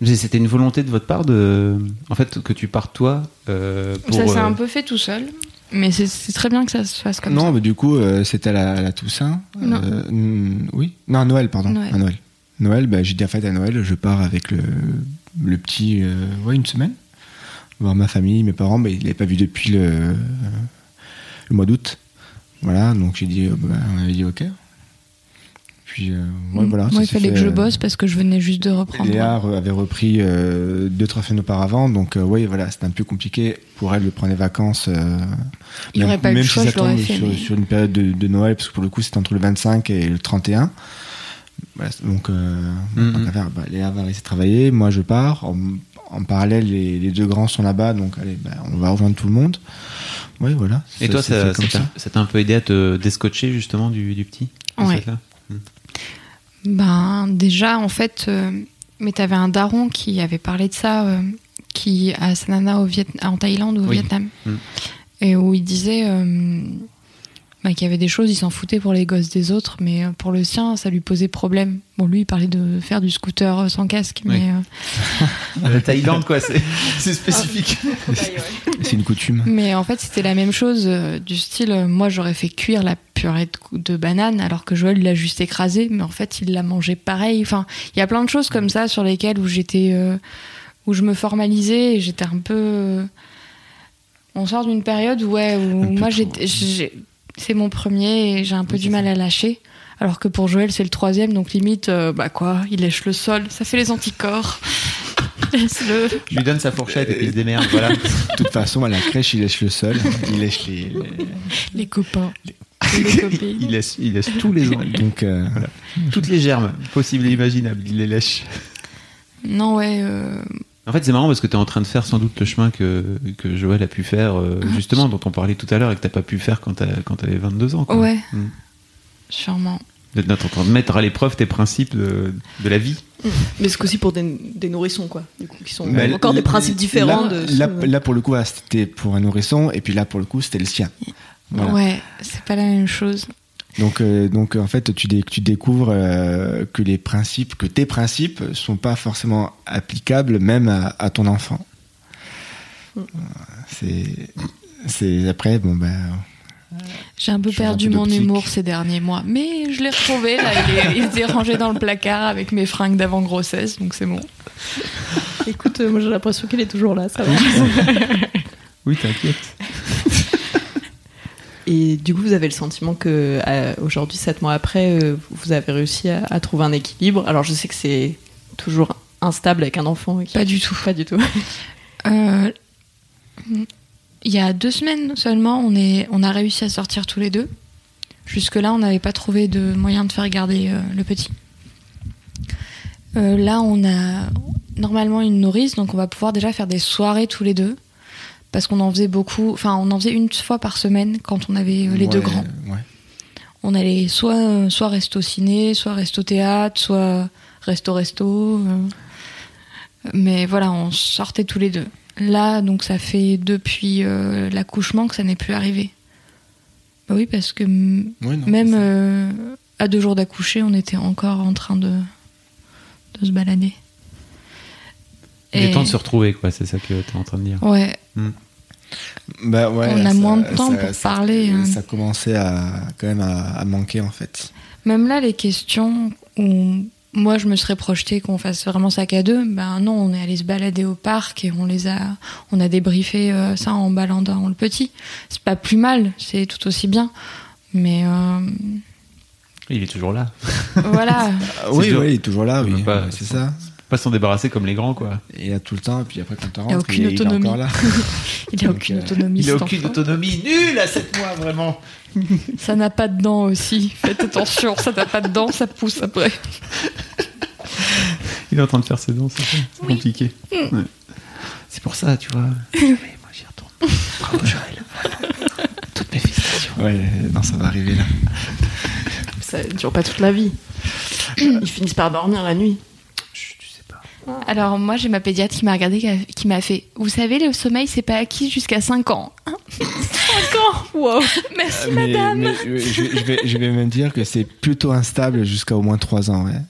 Mais c'était une volonté de votre part de, en fait, que tu partes toi euh, pour. ça s'est euh, un peu fait tout seul. Mais c'est- très bien que ça se fasse comme non, ça. mais du coup, euh, c'était à la, à la Toussaint. Non. Euh, mm, oui. Non, à Noël, pardon. Noël. À Noël. Noël, bah, j'ai dit en fait à Noël, je pars avec le, le petit, euh, ouais, une semaine, voir ma famille, mes parents. Bah, il l'avait pas vu depuis le, euh, le mois d'août. Voilà, donc j'ai dit, bah, on avait dit ok. Puis, euh, ouais, voilà. Moi, ça il fallait que je euh, bosse parce que je venais juste de reprendre. Léa re- avait repris euh, deux trois semaines auparavant, donc euh, oui voilà, c'était un peu compliqué pour elle de prendre les vacances. euh, Il y aurait pas eu le choix, ça je l'aurais tombe fait, sur, mais- sur une période de, de Noël, parce que pour le coup c'était entre le 25 et le 31. Voilà, donc euh, Mhm. faire, bah, Léa va rester travailler, moi je pars. En, en parallèle, les, les deux grands sont là-bas, donc allez, bah, on va rejoindre tout le monde. Oui, voilà. Et toi, ça, t'a- un peu aidé à te descotcher justement du, du petit Ouais. Ben, déjà, en fait, euh, mais t'avais un daron qui avait parlé de ça, euh, qui a sa nana au Viet- en Thaïlande ou au Oui. Vietnam. Mm. Et où il disait euh, bah, qu'il y avait des choses, il s'en foutait pour les gosses des autres, mais euh, pour le sien, ça lui posait problème. Bon, lui, il parlait de faire du scooter euh, sans casque, Oui. mais, euh, La Thaïlande, quoi, c'est c'est spécifique. C'est une coutume. mais en fait, c'était la même chose euh, du style, euh, moi, j'aurais fait cuire la purée de, banane, alors que Joël l'a juste écrasée, mais en fait, il l'a mangé pareil. Enfin, il y a plein de choses comme ça sur lesquelles où j'étais, euh, où je me formalisais, et j'étais un peu. on sort d'une période où, ouais, où Un moi, j'étais- j'ai- c'est mon premier et j'ai un peu Oui, du mal ça. à lâcher. Alors que pour Joël, c'est le troisième, donc limite, euh, bah quoi, il lèche le sol, ça fait les anticorps. Laisse-le. Je lui donne sa fourchette et puis il se démerde, voilà. De toute façon, à la crèche, il lèche le sol, il lèche les. les- Les copains. Les copines. il, laisse, il laisse tous les ans, Donc, euh, toutes les germes possibles et imaginables, il les lèche. Non, ouais. euh, En fait, c'est marrant parce que tu es en train de faire sans doute le chemin que, que Joël a pu faire, euh, justement, dont on parlait tout à l'heure et que t'as pas pu faire quand t'as- quand t'avais 22 ans. Quoi. Ouais, Mm. sûrement. D'être en train de mettre à l'épreuve tes principes de, de la vie. Mais c'est aussi pour des, des nourrissons, quoi. Du coup, qui sont Mais encore des principes différents. Là, de là, là, pour le coup, ah, c'était pour un nourrisson, et puis là, pour le coup, c'était le sien. Voilà. Ouais, c'est pas la même chose. Donc, euh, donc, en fait, tu, dé- tu découvres euh, que les principes, que tes principes, sont pas forcément applicables même à, à ton enfant. Mm. C'est, c'est après, bon ben, J'ai un peu un perdu peu mon humour ces derniers mois, mais je l'ai retrouvé là. Il, est, il s'est rangé dans le placard avec mes fringues d'avant grossesse, donc c'est bon. Écoute, euh, moi j'ai l'impression qu'il est toujours là, ça va. Oui, t'inquiète. Et du coup, vous avez le sentiment que euh, aujourd'hui, sept mois après, euh, vous avez réussi à, à trouver un équilibre? Alors, je sais que c'est toujours instable avec un enfant. qui- Pas du tout. Pas du tout. Euh, il y a deux semaines seulement, on, est, on a réussi à sortir tous les deux. Jusque-là, on n'avait pas trouvé de moyen de faire garder le petit. Là, on a normalement une nourrice, donc on va pouvoir déjà faire des soirées tous les deux. Parce qu'on en faisait beaucoup, enfin, on en faisait une fois par semaine quand on avait euh, les deux grands. ouais. On allait soit, euh, soit resto ciné, soit resto théâtre, soit resto resto. euh. Mais voilà, on sortait tous les deux. Là, donc ça fait depuis euh, l'accouchement que ça n'est plus arrivé. Bah oui, parce que m- Ouais, non, même euh, à deux jours d'accoucher, on était encore en train de, de se balader. Il est temps de se retrouver, quoi, c'est ça que t'es en train de dire. Ouais, Bah ouais, On a moins de temps pour parler, hein. Ça commençait à quand même à, à manquer en fait. Même là, les questions où moi, je me serais projeté qu'on fasse vraiment sac à deux. Ben non, on est allé se balader au parc et on les a, on a débriefé euh, ça en balandant le petit. C'est pas plus mal, c'est tout aussi bien. Mais euh, Il est toujours là. voilà, oui, oui, il est toujours là, oui. c'est ça. Pas s'en débarrasser comme les grands, quoi. Et il a tout le temps, et puis après, quand tu a rentres, aucune il, est- il est autonomie. encore là. il a Donc, aucune euh, autonomie. Il a aucune enfant. autonomie. Nul à 7 mois, vraiment. Ça n'a pas de dents aussi. Faites attention, ça n'a pas de dents, ça pousse après. Il est en train de faire ses dents, c'est ça C'est compliqué. Mm. Ouais. C'est pour ça, tu vois. Oui, moi j'y retourne. Bravo, Joël. Toutes mes félicitations. Ouais, non, ça va arriver là. Ça dure pas toute la vie. Ils finissent par dormir la nuit. Chut, tu sais pas. Alors moi, j'ai ma pédiatre qui m'a regardé, qui m'a fait. Vous savez, le sommeil, c'est pas acquis jusqu'à 5 ans. 5 ans Wow Merci, Mais, madame mais je, je vais, je vais même dire que c'est plutôt instable jusqu'à au moins 3 ans, ouais.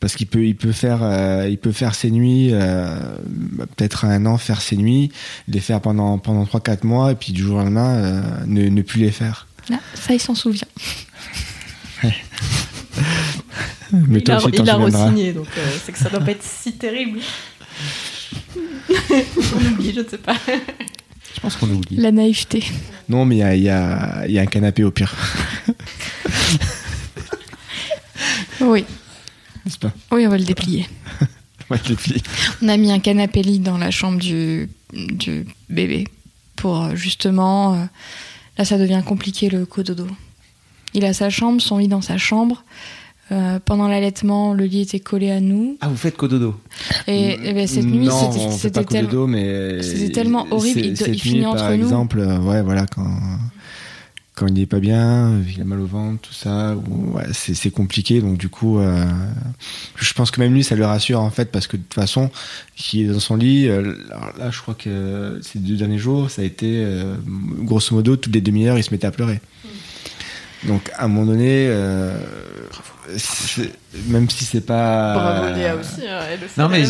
Parce qu'il peut, il peut faire, euh, il peut faire ses nuits, euh, peut-être à un an faire ses nuits, les faire pendant pendant 3-4 mois et puis du jour au lendemain euh, ne, ne plus les faire. Ah, Ça, il s'en souvient. Mais il toi a, aussi, t'en il a souviendras. re-signé, donc euh, c'est que ça doit pas être si terrible. On oublie, je ne sais pas. Je pense qu'on oublie. La naïveté. Non, mais il y a, il y, a, il y a un canapé au pire, Oui, n'est-ce pas? Oui, on va le déplier. On a mis un canapé lit dans la chambre du, du bébé pour euh, justement. euh, là, ça devient compliqué le cododo. Il a sa chambre, son lit dans sa chambre. Euh, pendant l'allaitement, le lit était collé à nous. Ah, vous faites cododo Et, et ben, cette nuit, c'était- tellement. tellement horrible, il te- cette il finit nuit, entre par nous. exemple, euh, ouais, voilà, quand quand il n'est pas bien, il a mal au ventre, tout ça, ou- ouais, c'est compliqué. Donc du coup, euh, je pense que même lui, ça le rassure en fait, parce que de toute façon, qui est dans son lit, euh, alors là, je crois que ces deux derniers jours, ça a été euh, grosso modo toutes les demi-heures, il se mettait à pleurer. Donc à un moment donné, euh, c'est- même si c'est pas Bravo Léa aussi. hein, elle le Non, mais je,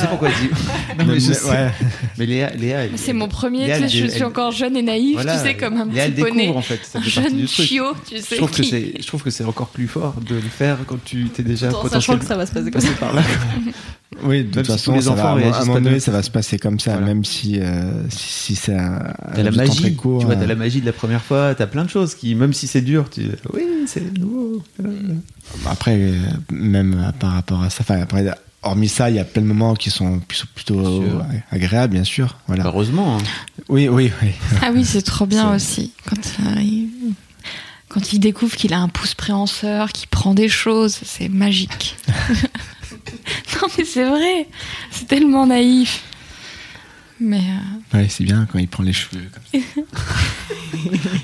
sais pourquoi elle dit. Non, mais je sais. ouais. Mais Léa, Léa C'est mon premier, Léa, tu sais, elle- je suis elle- encore jeune et naïve, voilà, tu sais, comme un Léa, elle petit poney. découvre en fait. Ça Un fait jeune du truc. chiot, tu Je sais. trouve, que qui- c'est, je trouve que c'est encore plus fort de le faire quand tu t'es déjà Tout en sachant potentiellement que ça va se passer comme ça. par là. Oui, de toute façon, les ça enfants va, à un réagissent moment donné, ça va se passer comme ça, Voilà. même si, euh, si, si c'est un, T'as la magie, très court. tu vois, t'as euh, la magie de la première fois, t'as plein de choses qui, même si c'est dur, tu oui, c'est nouveau. Après, même euh, par rapport à ça, enfin, après, hormis ça, il y a plein de moments qui sont, plutôt euh, agréables, bien sûr. Voilà. Heureusement. hein. Oui, oui, oui. Ah oui, c'est trop bien aussi. Quand, euh, il... quand il découvre qu'il a un pouce préhenseur, qu'il prend des choses, c'est magique. non, mais c'est vrai. C'est tellement naïf. Mais euh, Ouais, c'est bien quand il prend les cheveux comme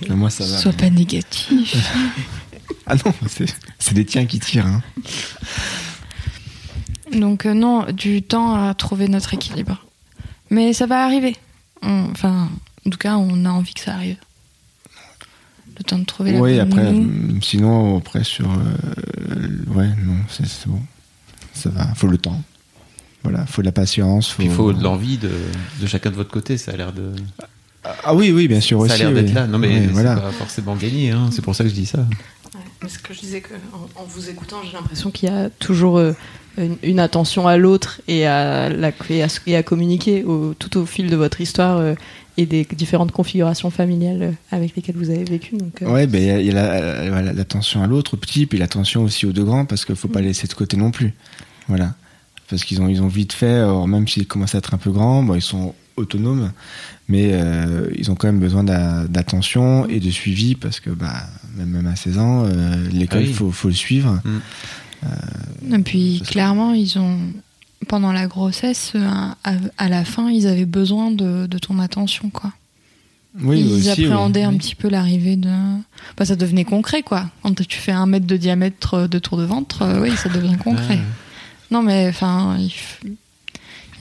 ça. Moi, ça va. sois pas négatif. Ah non, c'est c'est les tiens qui tirent. Hein. Donc euh, non, du temps à trouver notre équilibre. Mais ça va arriver. On- Enfin, en tout cas, on a envie que ça arrive. Le temps de trouver Oui, après, euh, sinon, après, sur. euh, ouais, non, c'est bon. Ça va, faut le temps. Voilà, faut de la patience. Faut... Il faut de l'envie de, de chacun de votre côté, ça a l'air de. Ah oui, oui, bien sûr ça aussi. a l'air d'être oui. là. Non, mais Ouais, c'est voilà. pas forcément gagné, hein. c'est pour ça que je dis ça. Ouais, mais ce que je disais que en, en vous écoutant, j'ai l'impression qu'il y a toujours euh, une, une attention à l'autre et à la et à, et à communiquer au- tout au fil de votre histoire euh, et des différentes configurations familiales euh, avec lesquelles vous avez vécu. Donc, euh, Ouais, ben il y a- la- l'attention à l'autre, au petit, puis l'attention aussi aux deux grands, parce qu'il faut pas laisser de côté non plus. Voilà. Parce qu'ils ont, ils ont vite fait, alors même s'ils commencent à être un peu grands, bon, ils sont autonomes, mais euh, ils ont quand même besoin d'a- d'attention et de suivi, parce que bah, même, même à 16 ans, euh, l'école, Ah oui. faut, faut le suivre. Et puis Parce que- clairement, ils ont pendant la grossesse, euh, à, à la fin, ils avaient besoin de, de ton attention, quoi. Oui, ils aussi, appréhendaient oui. un petit peu l'arrivée de. Bah, ça devenait concret, quoi. Quand tu fais un mètre de diamètre de tour de ventre, euh, oui, ça devient concret. Ouais. Non, mais enfin,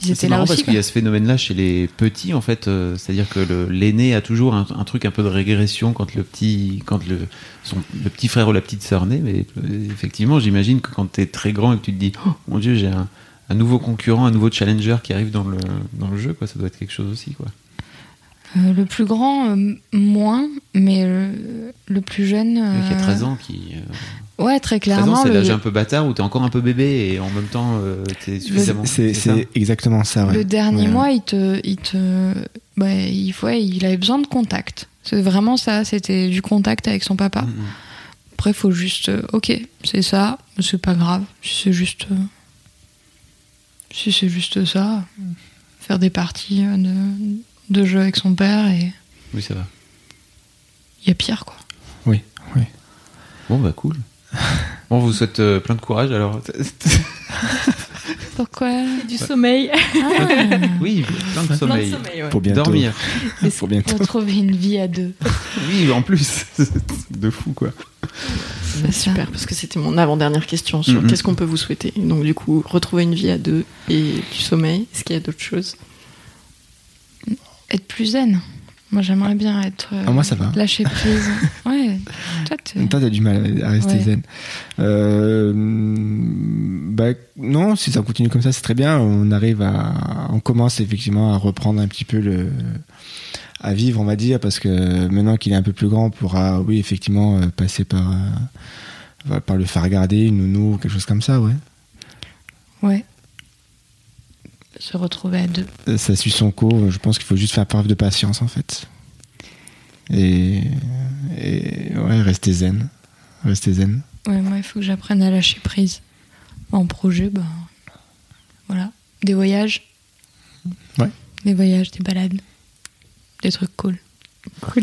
ils C'est étaient là marrant aussi. parce qu'il y a ce phénomène-là chez les petits, en fait. euh, C'est-à-dire que l'aîné a toujours un, un truc un peu de régression quand le petit, quand le, son, le petit frère ou la petite sœur naît. Mais euh, effectivement, j'imagine que quand tu es très grand et que tu te dis, oh mon Dieu, j'ai un, un nouveau concurrent, un nouveau challenger qui arrive dans le, dans le jeu, quoi, ça doit être quelque chose aussi. Quoi. Euh, le plus grand, euh, moins, mais le, le plus jeune. Lui qui a euh, 13 ans, qui. Ouais, très clairement. c'est le- l'âge un peu bâtard où t'es encore un peu bébé et en même temps euh, t'es suffisamment. C'est exactement ça, ouais. Le dernier Ouais. mois, il te, il te, bah, il, ouais, il avait besoin de contact. C'est vraiment ça. C'était du contact avec son papa. Mm, mm. Après, faut juste, euh, ok, c'est ça, c'est pas grave. Si c'est juste, euh, si c'est juste ça, faire des parties de, de jeu avec son père et Oui, ça va. il y a pire quoi. Oui, oui. Bon, bah cool. Bon, on vous souhaite euh, plein de courage alors. Pourquoi Du sommeil. oui, plein de Plein de sommeil. sommeil, ouais. Pour bientôt. Dormir. Pour bientôt. Retrouver une vie à deux. Oui, en plus. de fou, quoi. Bah, super, parce que c'était mon avant-dernière question sur Mhm. qu'est-ce qu'on peut vous souhaiter. Donc, du coup, retrouver une vie à deux et du sommeil. Est-ce qu'il y a d'autres choses? Être plus zen. Moi, j'aimerais bien être. euh, Ah, moi, ça va. Lâcher prise. ouais. Toi, t'as du mal à rester Ouais. zen. Euh, bah, non, si ça continue comme ça, c'est très bien. On arrive à, on commence effectivement à reprendre un petit peu le, à vivre, on va dire, parce que maintenant qu'il est un peu plus grand, on pourra, oui, effectivement, euh, passer par, euh, par le faire regarder, une nounou, ou quelque chose comme ça, ouais. Ouais. Se retrouver à deux. Euh, Ça suit son cours. Je pense qu'il faut juste faire preuve de patience, en fait. Et, et ouais, rester zen. Rester zen. Ouais, moi, il faut que j'apprenne à lâcher prise. En projet, ben. Voilà. Des voyages. Ouais. Des voyages, des balades. Des trucs cool. Cool.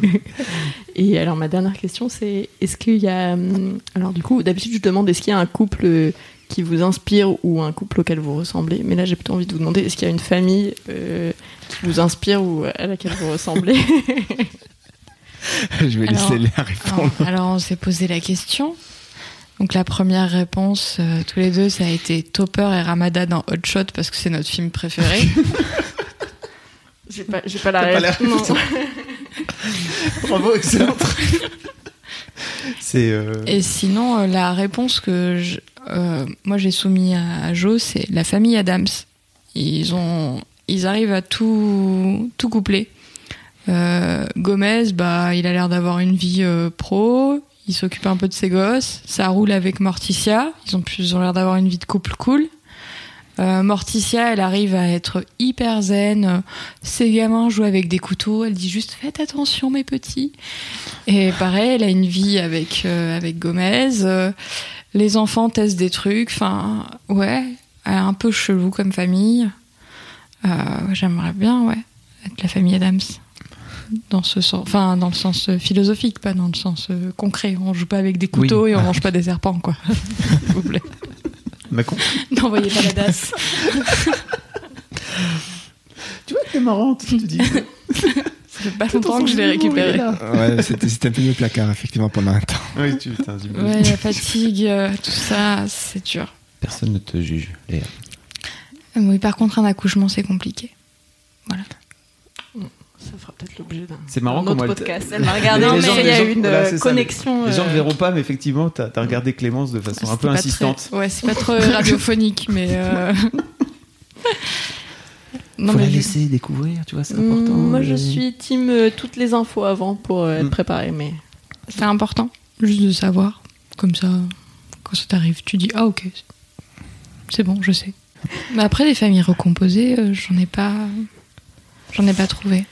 et alors, ma dernière question, c'est est-ce qu'il y a. hum, Alors, du coup, d'habitude, je demande est-ce qu'il y a un couple euh, qui vous inspire ou un couple auquel vous ressemblez Mais là, j'ai plutôt envie de vous demander est-ce qu'il y a une famille euh, qui vous inspire ou à laquelle vous ressemblez? Je vais Alors- laisser Léa répondre. Alors, alors, on s'est posé la question. Donc, la première réponse, euh, tous les deux, ça a été Topper et Ramada dans Hot Shot parce que c'est notre film préféré. J'ai pas, j'ai pas la réponse. Bravo, excellent. Euh, Et sinon, euh, la réponse que euh, moi j'ai soumis à, à Jo, c'est la famille Adams. Ils ont, ils arrivent à tout, tout coupler. Gomez, bah, il a l'air d'avoir une vie pro. Il s'occupe un peu de ses gosses. Ça roule avec Morticia. Ils ont, plus- ils ont l'air d'avoir une vie de couple cool. Euh, Morticia, elle arrive à être hyper zen. Ses gamins jouent avec des couteaux. Elle dit juste faites attention, mes petits. Et pareil, elle a une vie avec, euh, avec Gomez. Euh, les enfants testent des trucs. Enfin, ouais, elle est un peu chelou comme famille. Euh, J'aimerais bien, ouais, être la famille Adams. Dans ce sens, enfin, dans le sens philosophique, pas dans le sens concret. On joue pas avec des couteaux et on mange pas des serpents, quoi. S'il vous plaît. Macron. N'envoyez pas la DAS. Tu vois que t'es marrante, je te dis. Ça fait pas longtemps que je l'ai récupéré. Ouais, c'était c'était un peu mieux placard, effectivement, pendant un temps. Oui, tu. Ouais, la fatigue, euh, tout ça, c'est dur. Personne ne te juge, Léa. Euh, Oui, par contre, un accouchement, c'est compliqué. Ça fera peut-être l'objet d'un C'est marrant autre comment elle- podcast. Elle m'a regardé, Les mais il y les a eu une voilà, euh, c'est ça, connexion. Les gens ne euh, verront pas, mais effectivement, t'as as regardé Clémence de façon un peu insistante. très- Ouais, c'est pas trop radiophonique, mais. euh, non, Faut mais la je- laisser découvrir, tu vois, c'est hum, important. Moi, je de- suis team euh, toutes les infos avant pour euh, être Mm. préparé, mais c'est important, juste de savoir. Comme ça, quand ça t'arrive, tu dis Ah, ok, c'est bon, je sais. Mais après, des familles recomposées, euh, j'en ai pas. J'en ai pas trouvé.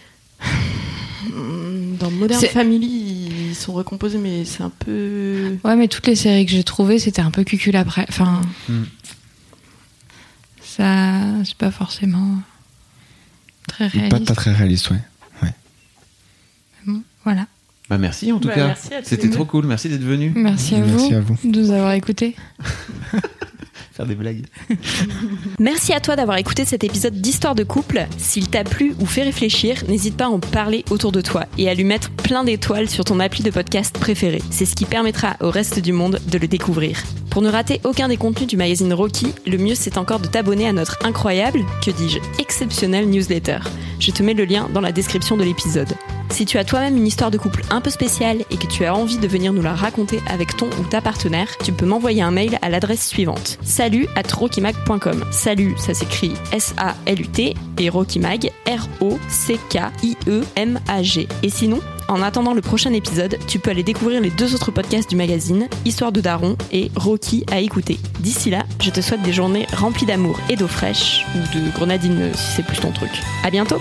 Hum, dans Modern Family, ils sont recomposés, mais c'est un peu. Ouais, mais toutes les séries que j'ai trouvées, c'était un peu cucul après. Enfin. Mm. Ça. C'est pas forcément. Très réaliste. pas très réaliste, ouais. Bon, Voilà. Bah merci en tout Bah, cas. merci C'était trop cool, merci d'être venu. Merci à Merci vous à vous. de nous avoir écoutés. Des blagues. Merci à toi d'avoir écouté cet épisode d'Histoire de couple. S'il t'a plu ou fait réfléchir, n'hésite pas à en parler autour de toi et à lui mettre plein d'étoiles sur ton appli de podcast préféré. C'est ce qui permettra au reste du monde de le découvrir. Pour ne rater aucun des contenus du magazine Rocky, le mieux c'est encore de t'abonner à notre incroyable, que dis-je, exceptionnel newsletter. Je te mets le lien dans la description de l'épisode. Si tu as toi-même une histoire de couple un peu spéciale et que tu as envie de venir nous la raconter avec ton ou ta partenaire, tu peux m'envoyer un mail à l'adresse suivante salut at rockymag.com. Salut, ça s'écrit S-A-L-U-T et Rockymag, R-O-C-K-I-E-M-A-G. Et sinon, en attendant le prochain épisode, tu peux aller découvrir les deux autres podcasts du magazine, Histoire de Daron et Rocky à écouter. D'ici là, je te souhaite des journées remplies d'amour et d'eau fraîche, ou de grenadine si c'est plus ton truc. À bientôt!